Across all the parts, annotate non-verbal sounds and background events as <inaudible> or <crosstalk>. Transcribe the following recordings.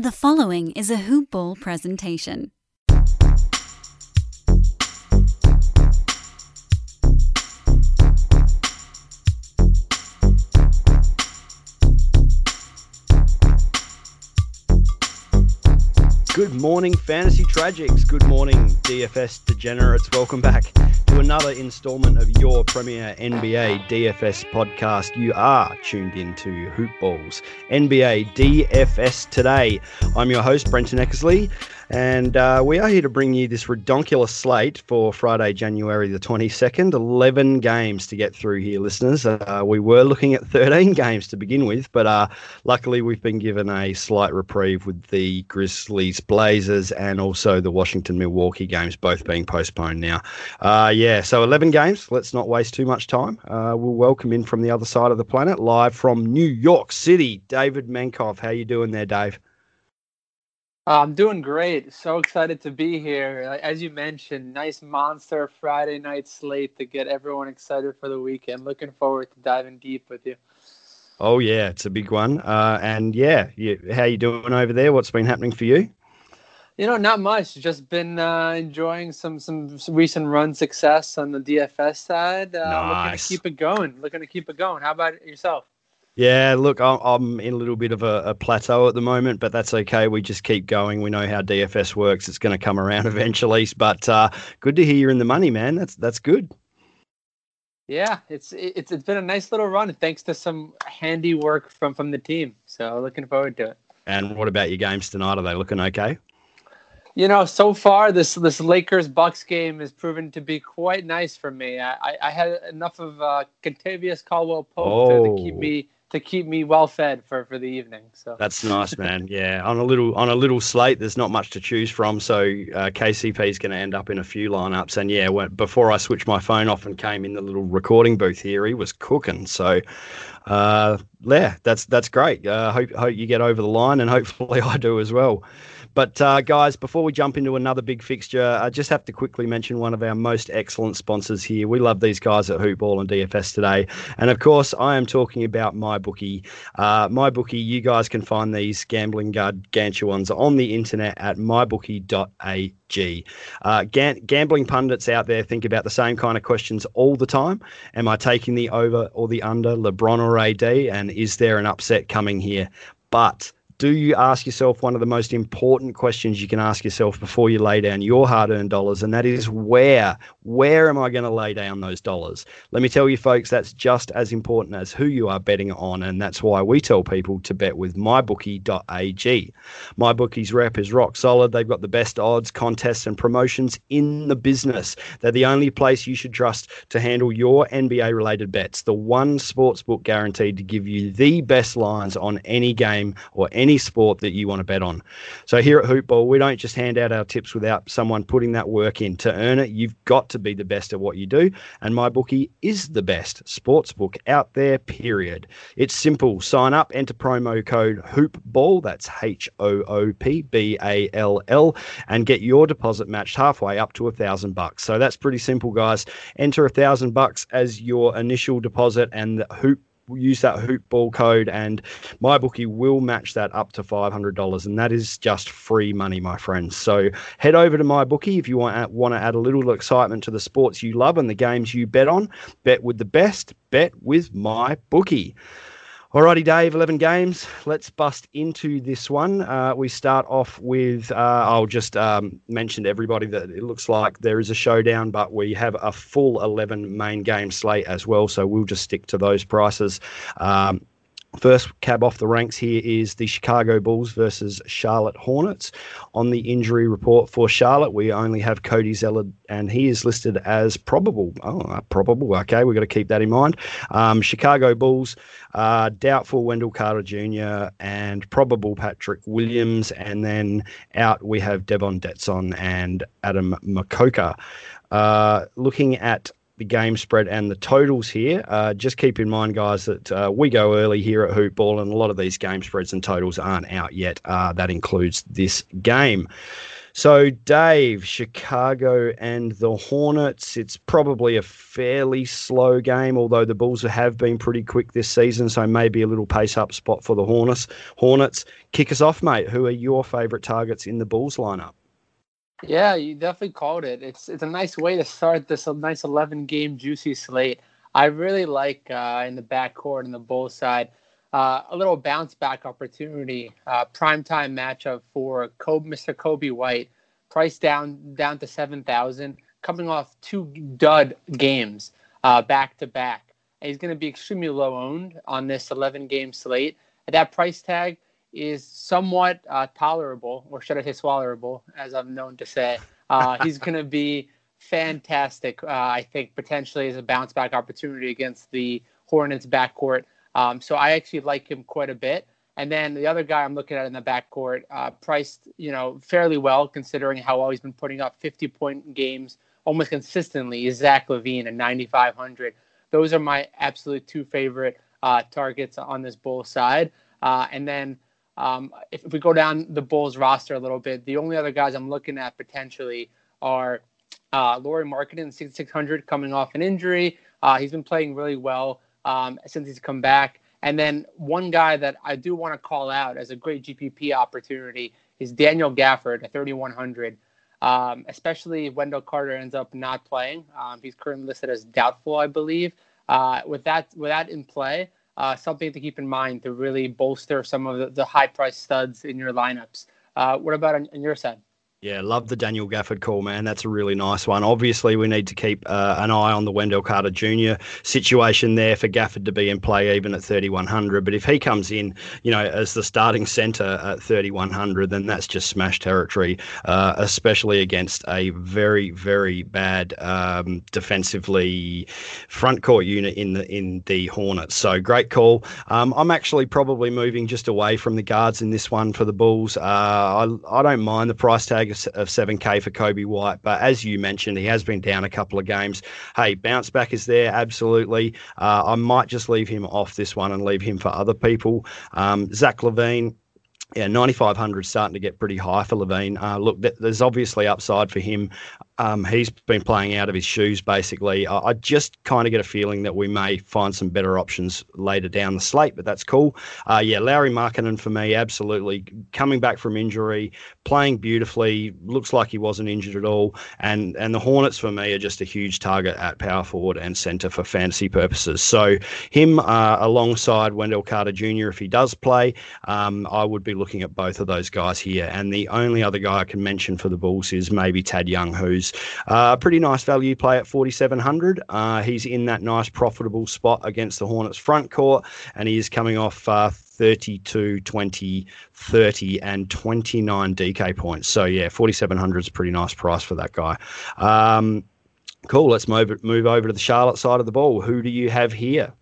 The following is a hoop ball presentation. Good morning, Fantasy Tragics. Good morning, DFS Degenerates. Welcome back another installment of your premier NBA DFS podcast. You are tuned into Hoop Balls NBA DFS today. I'm your host, Brenton Eckersley. And uh, we are here to bring you this redonkulous slate for Friday, January the 22nd. 11 games to get through here, listeners. Uh, we were looking at 13 games to begin with, but uh, luckily we've been given a slight reprieve with the Grizzlies Blazers and also the Washington Milwaukee games both being postponed now. Uh, yeah, so 11 games. Let's not waste too much time. Uh, we'll welcome in from the other side of the planet, live from New York City, David Menkoff. How you doing there, Dave? Uh, I'm doing great. So excited to be here. As you mentioned, nice monster Friday night slate to get everyone excited for the weekend. Looking forward to diving deep with you. Oh yeah, it's a big one. Uh, and yeah, you, how you doing over there? What's been happening for you? You know, not much. Just been uh, enjoying some, some, recent run success on the DFS side. Uh, nice. Looking to keep it going. Looking to keep it going. How about yourself? Yeah, look, I'm in a little bit of a, a, plateau at the moment, but that's okay. We just keep going. We know how DFS works. It's going to come around <laughs> eventually. But uh, good to hear you're in the money, man. That's that's good. Yeah, it's it's it's been a nice little run, thanks to some handy work from from the team. So looking forward to it. And what about your games tonight? Are they looking okay? You know, so far this this Lakers Bucks game has proven to be quite nice for me. I, I had enough of uh, Kentavious Caldwell Pope oh. to, to keep me to keep me well fed for for the evening. So that's nice, <laughs> man. Yeah, on a little on a little slate, there's not much to choose from. So uh, KCP is going to end up in a few lineups. And yeah, when, before I switched my phone off and came in the little recording booth here, he was cooking. So uh, yeah, that's that's great. Uh, hope hope you get over the line, and hopefully <laughs> I do as well. But uh, guys, before we jump into another big fixture, I just have to quickly mention one of our most excellent sponsors here. We love these guys at Hoopball and DFS today, and of course, I am talking about MyBookie. Uh, MyBookie, you guys can find these gambling gargantuans on the internet at mybookie.ag. Uh, ga- gambling pundits out there think about the same kind of questions all the time. Am I taking the over or the under LeBron or AD? And is there an upset coming here? But do you ask yourself one of the most important questions you can ask yourself before you lay down your hard-earned dollars and that is where where am i going to lay down those dollars? Let me tell you folks that's just as important as who you are betting on and that's why we tell people to bet with mybookie.ag mybookies rep is rock solid. They've got the best odds contests and promotions in the business. They're the only place you should trust to handle your nba related bets. The one sports book guaranteed to give you the best lines on any game or any any sport that you want to bet on. So here at Hoopball, we don't just hand out our tips without someone putting that work in. To earn it, you've got to be the best at what you do, and my bookie is the best sports book out there, period. It's simple. Sign up, enter promo code HOOPBALL, that's H O O P B A L L, and get your deposit matched halfway up to a thousand bucks. So that's pretty simple, guys. Enter a thousand bucks as your initial deposit, and the Hoop use that hoop ball code and my bookie will match that up to $500 and that is just free money my friends. So head over to my bookie if you want, uh, want to add a little excitement to the sports you love and the games you bet on. Bet with the best bet with my bookie Alrighty, Dave, 11 games. Let's bust into this one. Uh, we start off with, uh, I'll just um, mention to everybody that it looks like there is a showdown, but we have a full 11 main game slate as well. So we'll just stick to those prices. Um, First cab off the ranks here is the Chicago Bulls versus Charlotte Hornets. On the injury report for Charlotte, we only have Cody Zeller, and he is listed as probable. Oh, uh, probable. Okay, we've got to keep that in mind. Um, Chicago Bulls, uh, doubtful Wendell Carter Jr. and probable Patrick Williams, and then out we have Devon Dotson and Adam Mokoka. Uh, looking at the game spread and the totals here. Uh, just keep in mind, guys, that uh, we go early here at Hoopball, and a lot of these game spreads and totals aren't out yet. Uh, that includes this game. So, Dave, Chicago and the Hornets. It's probably a fairly slow game, although the Bulls have been pretty quick this season. So, maybe a little pace up spot for the Hornets. Hornets, kick us off, mate. Who are your favourite targets in the Bulls lineup? Yeah, you definitely called it. It's it's a nice way to start this nice 11 game juicy slate. I really like uh, in the backcourt and the Bulls side uh, a little bounce back opportunity, uh, primetime matchup for Kobe, Mr. Kobe White, price down down to seven thousand, coming off two dud games uh, back to back. He's going to be extremely low owned on this 11 game slate. at that price tag is somewhat uh, tolerable, or should I say swallowable, as I'm known to say. Uh, he's <laughs> going to be fantastic, uh, I think, potentially as a bounce back opportunity against the Hornets backcourt. Um, so I actually like him quite a bit. And then the other guy I'm looking at in the backcourt, uh, priced, you know, fairly well considering how well he's been putting up 50 point games almost consistently, is Zach LaVine at 9,500. Those are my absolute two favorite uh, targets on this bull side. Uh, and then um, if, if, we go down the Bulls roster a little bit, the only other guys I'm looking at potentially are uh, Lauri Markkanen, 6,600, coming off an injury. Uh, he's been playing really well um, since he's come back. And then one guy that I do want to call out as a great GPP opportunity is Daniel Gafford at 3,100. Um, especially if Wendell Carter ends up not playing. Um, he's currently listed as doubtful, I believe. Uh, with that, with that in play, uh, something to keep in mind to really bolster some of the, the high price studs in your lineups. Uh, what about on, on your side? Yeah, love the Daniel Gafford call, man. That's a really nice one. Obviously, we need to keep uh, an eye on the Wendell Carter Jr. situation there for Gafford to be in play even at 3,100. But if he comes in, you know, as the starting centre at 3,100, then that's just smash territory, uh, especially against a very, very bad um, defensively front court unit in the in the Hornets. So great call. Um, I'm actually probably moving just away from the guards in this one for the Bulls. Uh, I, I don't mind the price tag of 7K for Kobe White. But as you mentioned, he has been down a couple of games. Hey, bounce back is there, absolutely. Uh, I might just leave him off this one and leave him for other people. Um, Zach LaVine. yeah, 9,500 starting to get pretty high for LaVine. Uh, look, th- there's obviously upside for him. Um, he's been playing out of his shoes, basically. I, I just kind of get a feeling that we may find some better options later down the slate, but that's cool. Uh, yeah, Lauri Markkanen for me, absolutely. Coming back from injury, playing beautifully, looks like he wasn't injured at all. And, and the Hornets for me are just a huge target at power forward and centre for fantasy purposes. So, him uh, alongside Wendell Carter Jr., if he does play, um, I would be looking at both of those guys here. And the only other guy I can mention for the Bulls is maybe Thad Young, who's a pretty nice value play at 4,700. Uh, he's in that nice profitable spot against the Hornets front court, and he is coming off uh, 32, 20, 30, and 29 DK points. So, yeah, 4,700 is a pretty nice price for that guy. Um, cool. Let's move, move over to the Charlotte side of the ball. Who do you have here?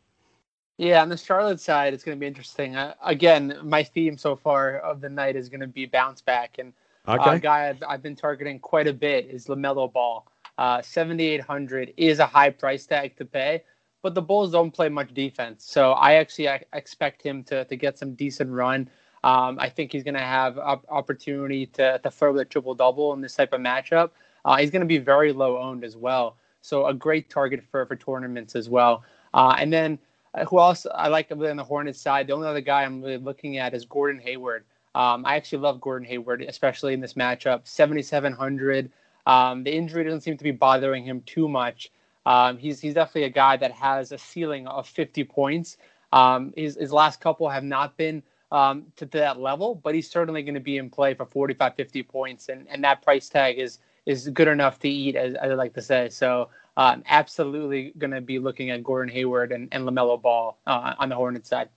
Yeah, on the Charlotte side, it's going to be interesting. Uh, again, my theme so far of the night is going to be bounce back. And Okay. Guy I've, I've, been targeting quite a bit is LaMelo Ball. Uh, 7,800 is a high price tag to pay, but the Bulls don't play much defense. So I actually expect him to, to get some decent run. Um, I think he's going to have op- opportunity to, to throw the triple double in this type of matchup. Uh, he's going to be very low owned as well. So a great target for, for tournaments as well. Uh, and then uh, who else I like on the Hornets side? The only other guy I'm really looking at is Gordon Hayward. Um, I actually love Gordon Hayward, especially in this matchup. 7,700. Um, the injury doesn't seem to be bothering him too much. Um, he's he's definitely a guy that has a ceiling of 50 points. Um, his his last couple have not been um, to, to, that level, but he's certainly going to be in play for 45, 50 points, and, and that price tag is is good enough to eat, as, as I like to say. So um, absolutely going to be looking at Gordon Hayward and, and Lamelo Ball uh, on the Hornets side.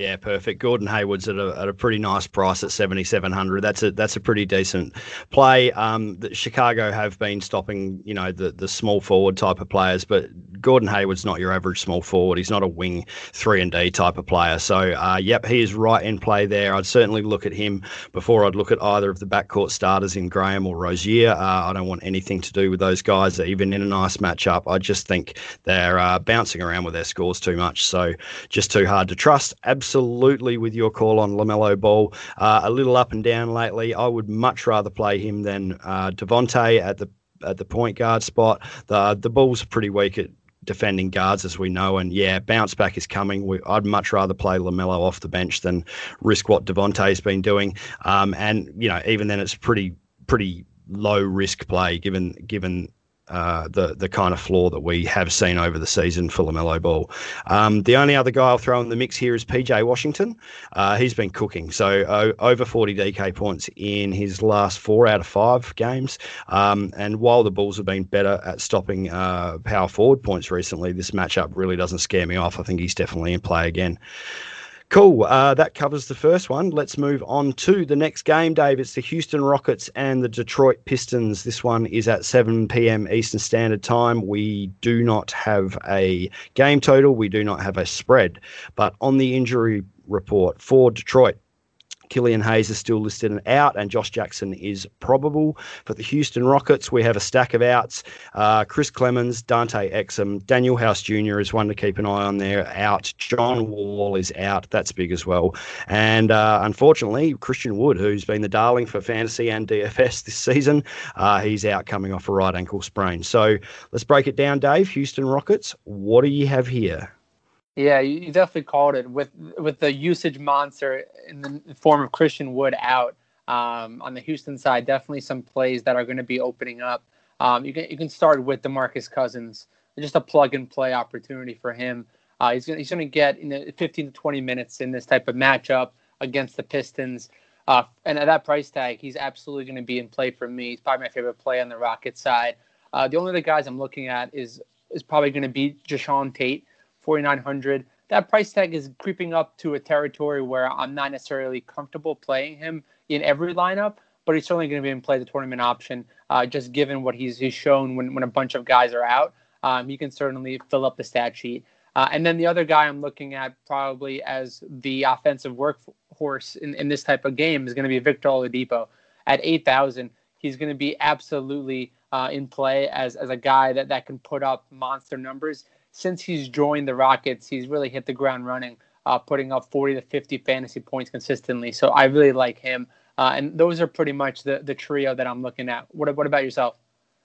Yeah, perfect. Gordon Hayward's at a, at a pretty nice price at seventy seven hundred. That's a that's a pretty decent play. Um, the, Chicago have been stopping, you know, the the small forward type of players, but Gordon Hayward's not your average small forward. He's not a wing three and D type of player. So, uh, yep, he is right in play there. I'd certainly look at him before I'd look at either of the backcourt starters in Graham or Rozier. Uh, I don't want anything to do with those guys, even in a nice matchup. I just think they're uh, bouncing around with their scores too much. So, just too hard to trust. Absolutely with your call on LaMelo Ball. Uh, a little up and down lately. I would much rather play him than uh, Devonte at the at the point guard spot. The the Bulls are pretty weak at defending guards, as we know. And yeah, bounce back is coming. We, I'd much rather play LaMelo off the bench than risk what Devonte's been doing. Um, and you know, even then, it's pretty pretty low risk play given given uh, the the kind of floor that we have seen over the season for Lamelo Ball. Um, the only other guy I'll throw in the mix here is PJ Washington. Uh, he's been cooking, so uh, over 40 DK points in his last four out of five games. Um, and while the Bulls have been better at stopping uh, power forward points recently, this matchup really doesn't scare me off. I think he's definitely in play again. Cool. Uh, that covers the first one. Let's move on to the next game, Dave. It's the Houston Rockets and the Detroit Pistons. This one is at 7 p.m. Eastern Standard Time. We do not have a game total, we do not have a spread. But on the injury report for Detroit, Killian Hayes is still listed and out, and Josh Jackson is probable. For the Houston Rockets, we have a stack of outs. Uh, Chris Clemons, Dante Exum, Danuel House Jr. is one to keep an eye on there, out. John Wall is out. That's big as well. And uh, unfortunately, Christian Wood, who's been the darling for fantasy and DFS this season, uh, he's out coming off a right ankle sprain. So let's break it down, Dave. Houston Rockets, what do you have here? Yeah, you definitely called it with with the usage monster in the form of Christian Wood out um, on the Houston side. Definitely some plays that are going to be opening up. Um, you can you can start with Demarcus Cousins, just a plug and play opportunity for him. Uh, he's gonna he's gonna get you know 15 to 20 minutes in this type of matchup against the Pistons. Uh, and at that price tag, he's absolutely going to be in play for me. He's probably my favorite play on the Rockets side. Uh, the only other guys I'm looking at is is probably going to be Jae'Sean Tate. 4900 that price tag is creeping up to a territory where I'm not necessarily comfortable playing him in every lineup, but he's certainly going to be in play the tournament option, uh, just given what he's, he's shown when, when a bunch of guys are out. Um, he can certainly fill up the stat sheet. Uh, and then the other guy I'm looking at probably as the offensive workhorse in, in this type of game is going to be Victor Oladipo. At 8,000, he's going to be absolutely uh, in play as, as a guy that, that can put up monster numbers since he's joined the Rockets, he's really hit the ground running, uh, putting up 40 to 50 fantasy points consistently. So I really like him. Uh, and those are pretty much the, the trio that I'm looking at. What, what about yourself?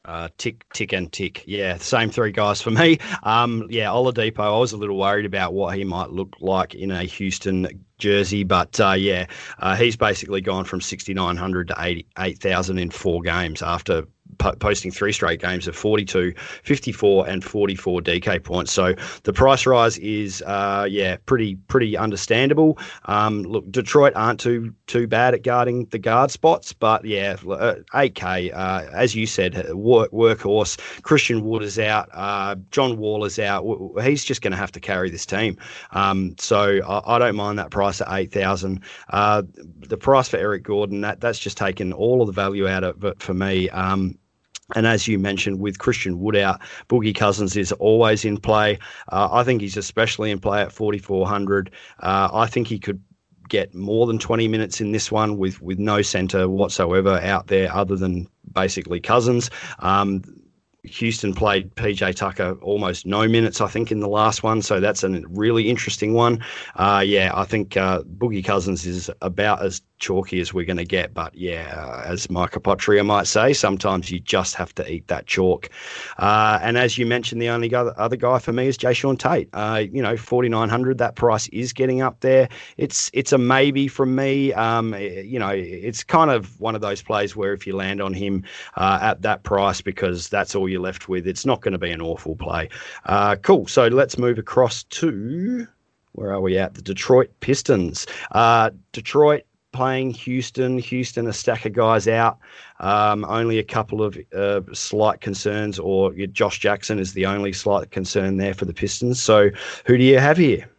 Uh, tick, tick, and tick. Yeah, same three guys for me. Um, yeah, Oladipo. I was a little worried about what he might look like in a Houston jersey, but uh, yeah, uh, he's basically gone from 6,900 to 8,000 in four games after posting three straight games of 42, 54, and 44 DK points. So the price rise is, uh, yeah, pretty pretty understandable. Um, look, Detroit aren't too too bad at guarding the guard spots, but yeah, 8K, uh, uh, as you said, work, workhorse. Christian Wood is out. Uh, John Wall is out. He's just going to have to carry this team. Um, so I, I, don't mind that price at 8,000. Uh, the price for Eric Gordon, that that's just taken all of the value out of it for me. Um, and as you mentioned, with Christian Wood out, Boogie Cousins is always in play. Uh, I think he's especially in play at 4,400. Uh, I think he could get more than 20 minutes in this one with with no center whatsoever out there other than basically Cousins. Um, Houston played PJ Tucker almost no minutes, I think, in the last one. So that's a really interesting one. Uh, yeah, I think uh, Boogie Cousins is about as chalky as we're going to get. But yeah, uh, as Micah Potria might say, sometimes you just have to eat that chalk. Uh, and as you mentioned, the only other, other guy for me is Jae'Sean Tate. Uh, you know, 4,900, that price is getting up there. It's, it's a maybe from me. Um, you know, it's kind of one of those plays where if you land on him uh, at that price, because that's all you're left with, it's not going to be an awful play. Uh, cool. So let's move across to where are we at? The Detroit Pistons. Uh, Detroit playing Houston. Houston, a stack of guys out. Um, only a couple of uh, slight concerns, or Josh Jackson is the only slight concern there for the Pistons. So, who do you have here?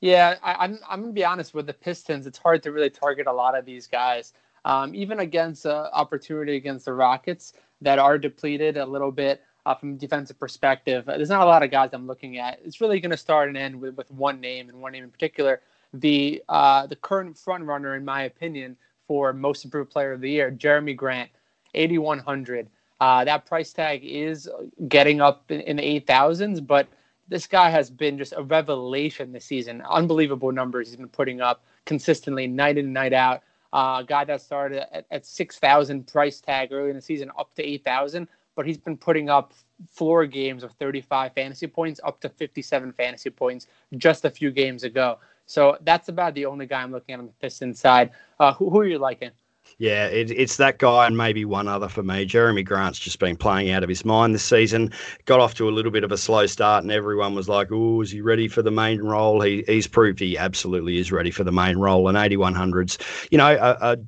Yeah, I, am I'm, I'm gonna be honest with the Pistons. It's hard to really target a lot of these guys, um, even against uh, opportunity against the Rockets that are depleted a little bit. uh, from a defensive perspective. There's not a lot of guys I'm looking at. It's really going to start and end with, with one name and one name in particular. The uh, the current front runner, in my opinion, for most improved player of the year, Jerami Grant, 8100. Uh, that price tag is getting up in, in the 8000s, but this guy has been just a revelation this season. Unbelievable numbers he's been putting up consistently, night in and night out. Uh, a guy that started at, at 6,000 price tag early in the season up to 8,000, but he's been putting up floor games of 35 fantasy points up to 57 fantasy points just a few games ago. So that's about the only guy I'm looking at on the Pistons side. Uh, who, who are you liking? Yeah, it, it's that guy and maybe one other for me. Jerami Grant's just been playing out of his mind this season. Got off to a little bit of a slow start, and everyone was like, "Oh, is he ready for the main role?" He, he's proved he absolutely is ready for the main role. And 8100s, you know, a, a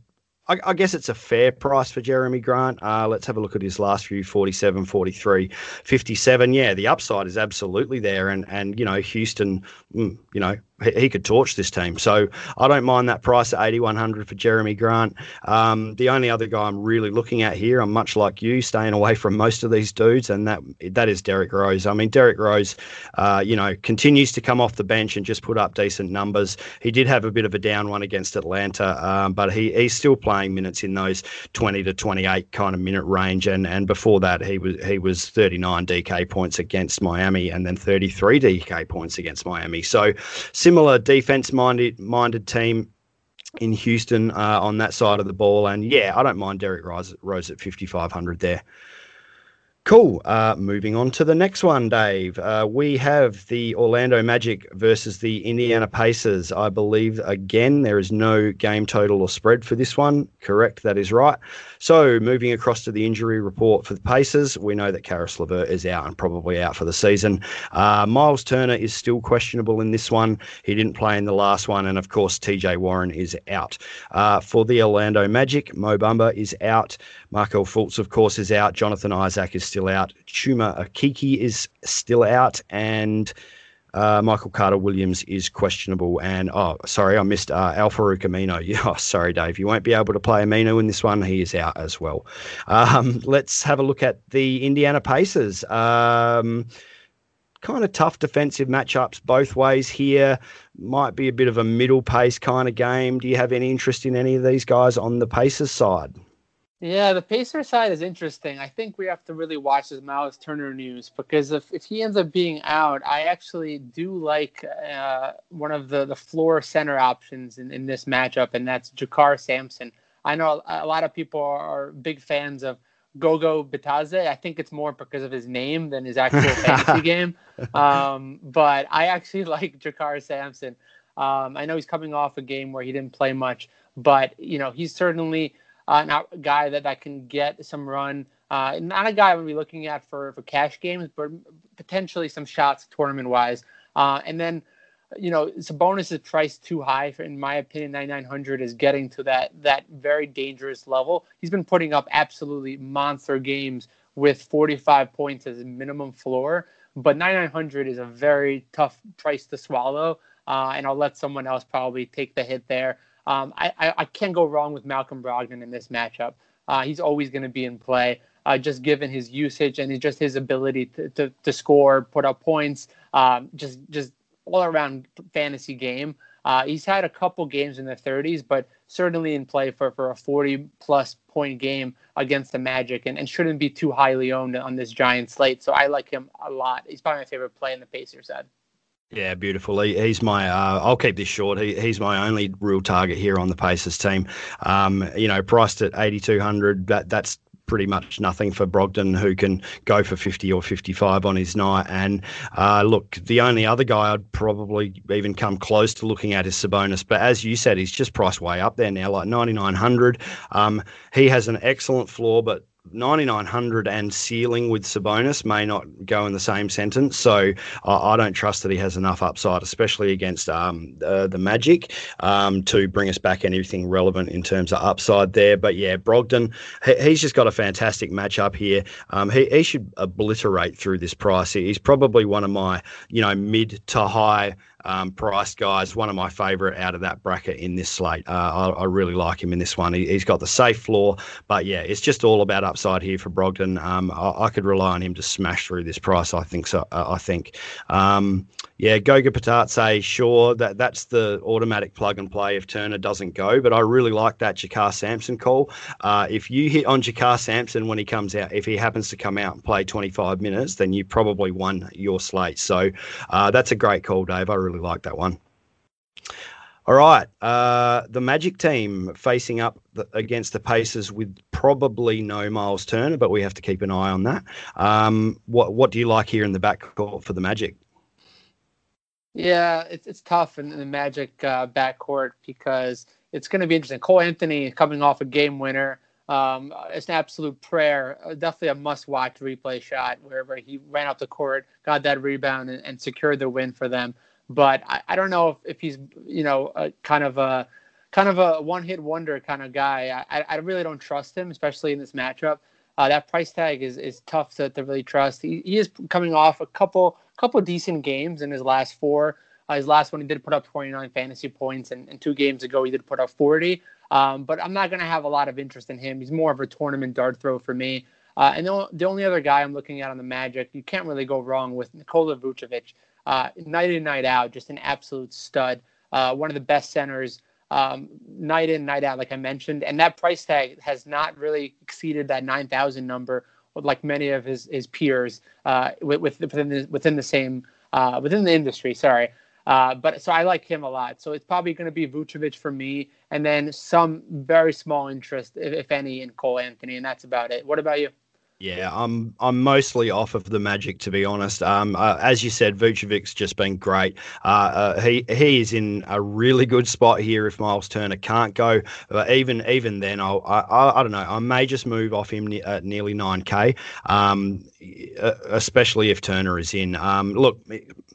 I, guess it's a fair price for Jerami Grant. Uh, let's have a look at his last few 47, 43, 57. Yeah, the upside is absolutely there. And, and you know, Houston, mm, you know, he, could torch this team. So I don't mind that price at 8100 for Jerami Grant. Um, the only other guy I'm really looking at here, I'm much like you, staying away from most of these dudes, and that that is Derrick Rose. I mean, Derrick Rose, uh, you know, continues to come off the bench and just put up decent numbers. He did have a bit of a down one against Atlanta, um, but he he's still playing minutes in those 20 to 28 kind of minute range, and and before that he was he was 39 DK points against Miami, and then 33 DK points against Miami. So similar defense minded minded team in Houston uh, on that side of the ball. And yeah, I don't mind Derrick Rose, Rose at 5,500 there. Cool. Uh, moving on to the next one, Dave. Uh, we have the Orlando Magic versus the Indiana Pacers. I believe, again, there is no game total or spread for this one. Correct. That is right. So, moving across to the injury report for the Pacers, we know that Caris LeVert is out and probably out for the season. Uh, Miles Turner is still questionable in this one. He didn't play in the last one. And of course, TJ Warren is out. Uh, for the Orlando Magic, Mo Bamba is out. Markelle Fultz, of course, is out. Jonathan Isaac is still out. Chuma Okeke is still out. And uh, Michael Carter Williams is questionable, and oh, sorry, I missed uh, Al-Farouq Aminu. <laughs> Yeah, oh, sorry, Dave, you won't be able to play Aminu in this one. He is out as well. Um, let's have a look at the Indiana Pacers. Um, kind of tough defensive matchups both ways here. Might be a bit of a middle pace kind of game. Do you have any interest in any of these guys on the Pacers side? Yeah, the Pacer side is interesting. I think we have to really watch this Miles Turner news because if, if he ends up being out, I actually do like uh, one of the, the floor center options in, in this matchup, and that's JaKarr Sampson. I know a lot of people are big fans of Goga Bitadze. I think it's more because of his name than his actual <laughs> fantasy game. Um, but I actually <laughs> like JaKarr Sampson. Um, I know he's coming off a game where he didn't play much, but you know he's certainly – uh, not a guy that, that can get some run. Uh, not a guy I'm be looking at for, for cash games, but potentially some shots tournament wise. Uh, and then, you know, Sabonis is priced too high. For, in my opinion, 9,900 is getting to that that very dangerous level. He's been putting up absolutely monster games with 45 points as a minimum floor. But 9,900 is a very tough price to swallow. Uh, and I'll let someone else probably take the hit there. Um, I, I, I, can't go wrong with Malcolm Brogdon in this matchup. Uh, he's always going to be in play, uh, just given his usage and just his ability to, to, to score, put up points, um, just just all around fantasy game. Uh, he's had a couple games in the 30s, but certainly in play for, for a 40 plus point game against the Magic and, and shouldn't be too highly owned on this giant slate. So I like him a lot. He's probably my favorite play in the Pacers side. Yeah, beautiful. He, he's my. Uh, I'll keep this short. He, he's my only real target here on the Pacers team. Um, you know, priced at eighty two hundred. That that's pretty much nothing for Brogdon, who can go for 50 or 55 on his night. And uh, look, the only other guy I'd probably even come close to looking at is Sabonis. But as you said, he's just priced way up there now, like 9,900. Um, he has an excellent floor, but 9900 and ceiling with Sabonis may not go in the same sentence. So I, I don't trust that he has enough upside, especially against um, uh, the Magic, um, to bring us back anything relevant in terms of upside there. But yeah, Brogdon, he, he's just got a fantastic matchup here. Um, he, he should obliterate through this price. He's probably one of my, you know, mid to high um, priced guys. One of my favourite out of that bracket in this slate. Uh, I, I, really like him in this one. He, has got the safe floor, but yeah, it's just all about upside here for Brogdon. Um, I, I, could rely on him to smash through this price. I think so. Uh, I think. Um, yeah, Goga Bitadze, sure, that that's the automatic plug and play if Turner doesn't go. But I really like that JaKarr Sampson call. Uh, if you hit on JaKarr Sampson when he comes out, if he happens to come out and play 25 minutes, then you probably won your slate. So uh, that's a great call, Dave. I really like that one. All right, uh, the Magic team facing up the, against the Pacers with probably no Miles Turner, but we have to keep an eye on that. Um, what what do you like here in the backcourt for the Magic? Yeah, it's it's tough in, in the Magic uh, backcourt because it's going to be interesting. Cole Anthony coming off a game winner. Um, it's an absolute prayer. Uh, definitely a must-watch replay shot wherever he ran up the court, got that rebound, and, and secured the win for them. But I, I don't know if, if he's you know a, kind of a kind of a one-hit wonder kind of guy. I, I really don't trust him, especially in this matchup. Uh, that price tag is, is tough to, to really trust. He, he is coming off a couple couple decent games in his last four. Uh, his last one, he did put up 29 fantasy points, and, and two games ago, he did put up 40. Um, but I'm not going to have a lot of interest in him. He's more of a tournament dart throw for me. Uh, and the, the, only other guy I'm looking at on the Magic, you can't really go wrong with Nikola Vucevic. Uh, night in, night out, just an absolute stud. Uh, one of the best centers, um, night in, night out, like I mentioned. And that price tag has not really exceeded that 9,000 number, like many of his, his peers uh, with, within the, within the same uh, within the industry. Sorry. Uh, but so I like him a lot. So it's probably going to be Vucevic for me, and then some very small interest, if, if, any, in Cole Anthony, and that's about it. What about you? Yeah, I'm I'm mostly off of the Magic to be honest. Um, uh, as you said, Vucevic's just been great. Uh, uh, he he is in a really good spot here. If Miles Turner can't go, but even even then, I'll, I I don't know. I may just move off him at nearly nine k. Um, especially if Turner is in. Um, look,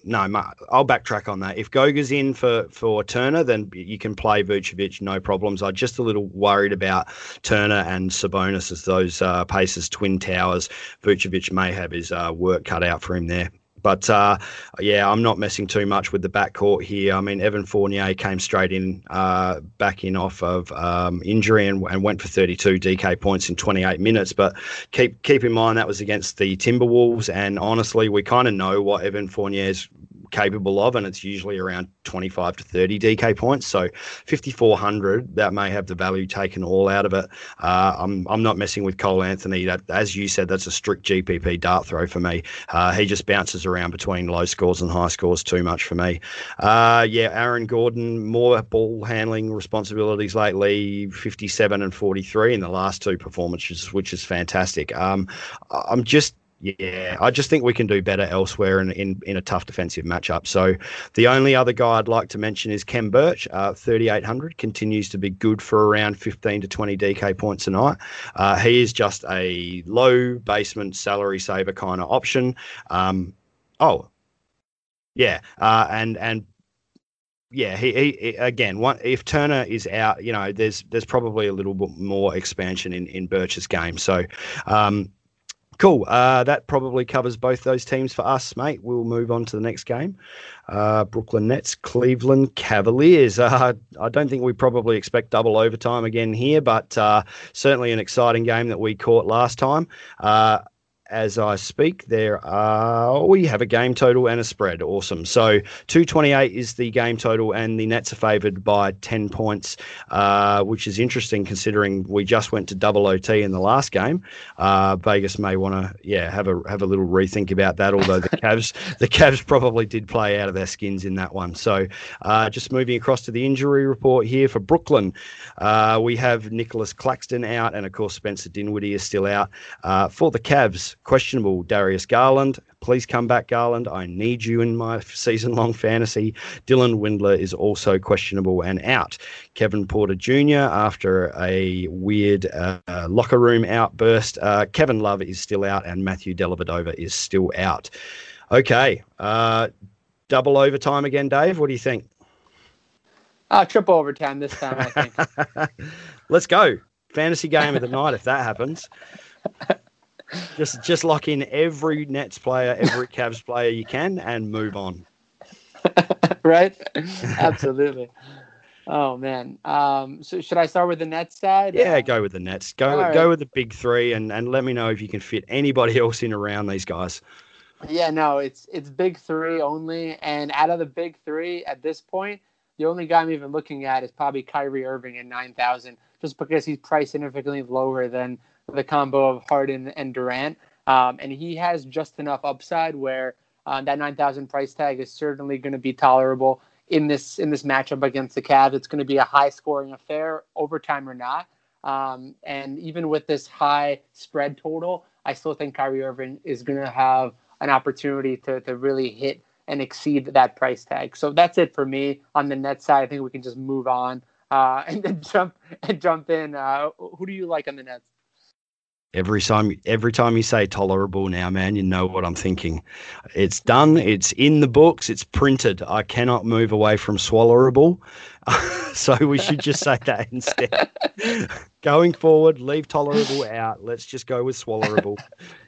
no, I'll backtrack on that. If Goga's in for, for Turner, then you can play Vucevic, no problems. I'm just a little worried about Turner and Sabonis as those uh, twin towers. Vucevic may have his uh, work cut out for him there. But uh, yeah, I'm not messing too much with the backcourt here. I mean, Evan Fournier came straight in, uh, back in off of um, injury and, and, went for 32 DK points in 28 minutes. But keep keep in mind that was against the Timberwolves, and honestly, we kind of know what Evan Fournier's capable of, and it's usually around 25 to 30 DK points. So 5400, that may have the value taken all out of it. Uh, I'm I'm not messing with Cole Anthony. That, as you said, that's a strict GPP dart throw for me. Uh, he just bounces around between low scores and high scores too much for me. Uh, yeah, Aaron Gordon, more ball handling responsibilities lately, 57 and 43 in the last two performances, which is fantastic. Um, I'm just yeah, I just think we can do better elsewhere in, in, in a tough defensive matchup. So the only other guy I'd like to mention is Khem Birch. Uh, 3,800 continues to be good for around 15 to 20 DK points a night. Uh, he is just a low basement salary saver kind of option. Um, oh, yeah, uh, and and yeah, he, he, again, one, if Turner is out, you know, there's there's probably a little bit more expansion in in Birch's game. So. Um, Cool. Uh, that probably covers both those teams for us, mate. We'll move on to the next game. Uh, Brooklyn Nets, Cleveland Cavaliers. Uh, I don't think we probably expect double overtime again here, but uh, certainly an exciting game that we caught last time. As I speak. There are we have a game total and a spread. Awesome. So 228 is the game total, and the Nets are favoured by 10 points, uh, which is interesting considering we just went to double OT in the last game. Uh, Vegas may want to yeah have a have a little rethink about that. Although the <laughs> Cavs the Cavs probably did play out of their skins in that one. So uh, just moving across to the injury report here for Brooklyn, uh, we have Nicholas Claxton out, and of course Spencer Dinwiddie is still out uh, for the Cavs questionable Darius Garland. Please come back, Garland. I need you in my season long fantasy. Dylan Windler is also questionable and out. Kevin Porter Jr., after a weird uh, locker room outburst, uh, Kevin Love is still out, and Matthew Dellavedova is still out. Okay. Uh, double overtime again, Dave. What do you think? Uh, triple overtime this time, I think. <laughs> Let's go. Fantasy game of the night if that happens <laughs> just just lock in every Nets player, every Cavs player you can, and move on. <laughs> right? Absolutely. Oh man. Um, so should I start with the Nets side? Yeah, go with the Nets. Go right. go with the big three, and and let me know if you can fit anybody <laughs> else in around these guys. Yeah, no, it's it's big three only, and out of the big three at this point, the only guy I'm even looking at is probably Kyrie Irving at nine thousand, just because he's priced significantly lower than the combo of Harden and Durant, um, and he has just enough upside where uh, that nine thousand price tag is certainly going to be tolerable in this in this matchup against the Cavs. It's going to be a high scoring affair, overtime or not. Um, and even with this high spread total, I still think Kyrie Irving is going to have an opportunity to to really hit and exceed that price tag. So that's it for me on the net side. I think we can just move on uh, <laughs> and then jump and jump in. Uh, who do you like on the Nets? Every time, every time you say tolerable now, man, you know what I'm thinking. It's done. It's in the books. It's printed. I cannot move away from swallowable. <laughs> so we should just say that instead. <laughs> Going forward, leave tolerable out. Let's just go with swallowable.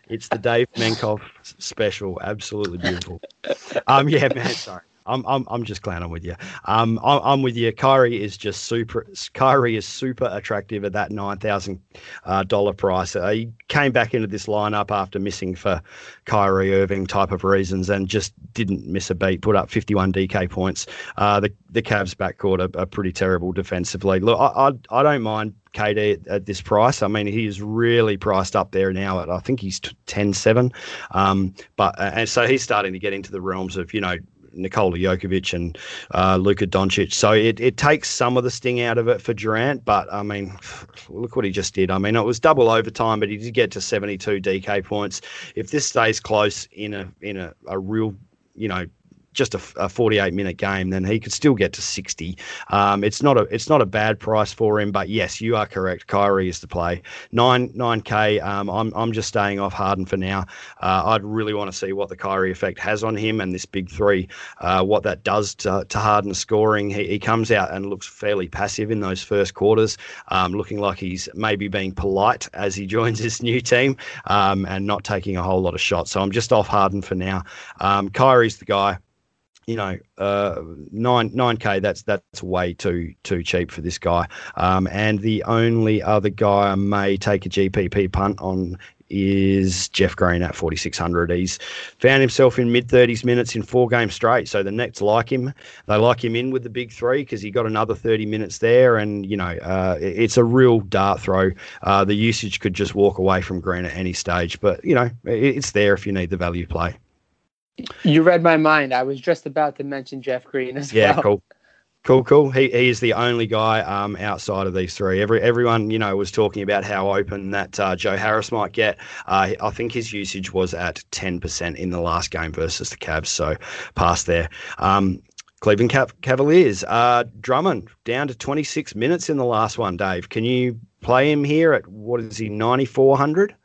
It's the Dave Menkoff special. Absolutely beautiful. Um, yeah, man. Sorry. I'm, I'm, I'm just clowning with you. Um, I'm, I'm with you. Kyrie is just super. Kyrie is super attractive at that nine thousand uh, dollar price. Uh, he came back into this lineup after missing for Kyrie Irving type of reasons and just didn't miss a beat. Put up 51 DK points. Uh, the the Cavs backcourt are, are pretty terrible defensively. Look, I I, I don't mind KD at, at, this price. I mean, he is really priced up there now. At, I think he's 10 7. Um, but, and so he's starting to get into the realms of, you know, Nikola Jokic and uh, Luka Doncic. So it, it takes some of the sting out of it for Durant. But I mean, look what he just did. I mean, it was double overtime, but he did get to 72 DK points. If this stays close in a in a, a real you know just a, a 48 minute game, then he could still get to 60. Um, it's not a it's not a bad price for him, but yes, you are correct. Kyrie is the play. Nine nine k. Um, I'm I'm just staying off Harden for now. Uh, I'd really want to see what the Kyrie effect has on him and this big three, uh, what that does to, to Harden scoring. He, he comes out and looks fairly passive in those first quarters, um, looking like he's maybe being polite as he <laughs> joins his new team um, and not taking a whole lot of shots. So I'm just off Harden for now. Um, Kyrie's the guy you know, uh, nine nine k. That's that's way too too cheap for this guy. Um, and the only other guy I may take a GPP punt on is Jeff Green at 4600. He's found himself in mid 30s minutes in four games straight. So the Nets like him. They like him in with the big three because he got another 30 minutes there. And, you know, uh, it's a real dart throw. Uh, the usage could just walk away from Green at any stage. But, you know, it's there if you need the value play. You read my mind. I was just about to mention Jeff Green as yeah, well. Yeah, cool. Cool, cool. He, he is the only guy um, outside of these three. Every everyone you know was talking about how open that uh, Joe Harris might get. Uh, I think his usage was at ten percent in the last game versus the Cavs, so past there. Um, Cleveland Cavaliers. Uh, Drummond down to 26 minutes in the last one. Dave, can you play him here at what is he 9400?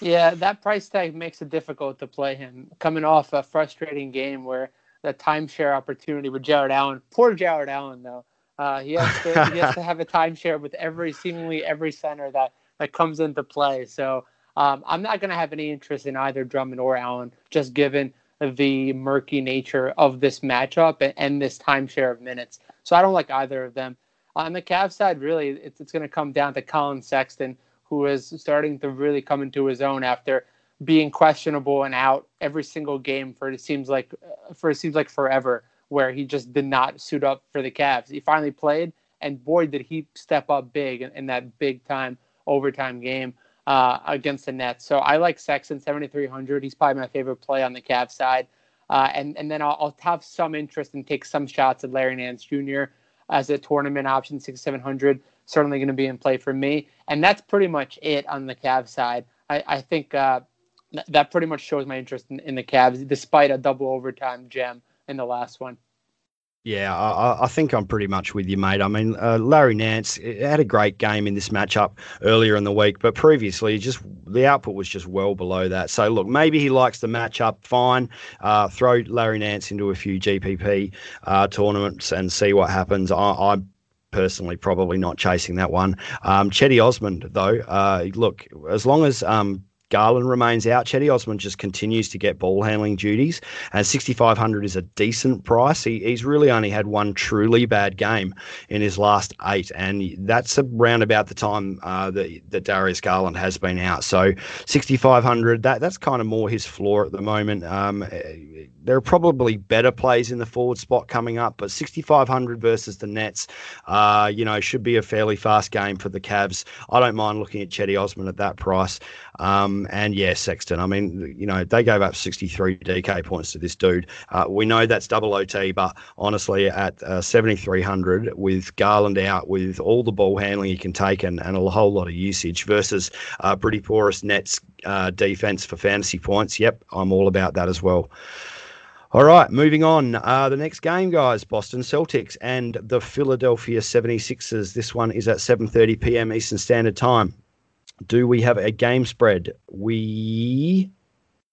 Yeah, that price tag makes it difficult to play him. Coming off a frustrating game where the timeshare opportunity with Jarrett Allen. Poor Jarrett Allen though. Uh, he has to he has to <laughs> have a timeshare with every seemingly every center that that comes into play. So um, I'm not going to have any interest in either Drummond or Allen, just given the murky nature of this matchup and, and this timeshare of minutes. So I don't like either of them. On the Cavs side, really, it's, it's going to come down to Collin Sexton who is starting to really come into his own after being questionable and out every single game for it seems like for it seems like forever where he just did not suit up for the Cavs. He finally played and boy did he step up big in, in that big time overtime game uh, against the Nets. So I like Sexton 7300. He's probably my favorite play on the Cavs side. Uh, and and then I'll, I'll, have some interest and take some shots at Larry Nance Jr. as a tournament option 6700 certainly going to be in play for me. And that's pretty much it on the Cavs side. I, I think uh, th- that pretty much shows my interest in, in, the Cavs, despite a double overtime gem in the last one. Yeah, I, I, think I'm pretty much with you, mate. I mean, uh, Larry Nance had a great game in this matchup earlier in the week, but previously, just the output was just well below that. So, look, maybe he likes the matchup. Fine, uh, throw Larry Nance into a few GPP uh, tournaments and see what happens. I, I personally probably not chasing that one. Um, Cedi Osman, though, uh, look, as long as um, Garland remains out. Cedi Osman just continues to get ball handling duties, and 6,500 is a decent price. He, he's really only had one truly bad game in his last eight, and that's around about the time uh, that, that Darius Garland has been out. So 6,500, that that's kind of more his floor at the moment. Um, there are probably better plays in the forward spot coming up, but 6,500 versus the Nets, uh, you know, should be a fairly fast game for the Cavs. I don't mind looking at Cedi Osman at that price. Um, and yeah, Sexton. I mean, you know, they gave up 63 DK points to this dude. Uh, we know that's double OT, but honestly, at uh, 7,300 with Garland out, with all the ball handling he can take and, and a whole lot of usage versus uh, pretty porous Nets uh, defense for fantasy points. Yep, I'm all about that as well. All right, moving on. Uh, the next game, guys, Boston Celtics and the Philadelphia 76ers. This one is at 7:30 p.m. Eastern Standard Time. Do we have a game spread? We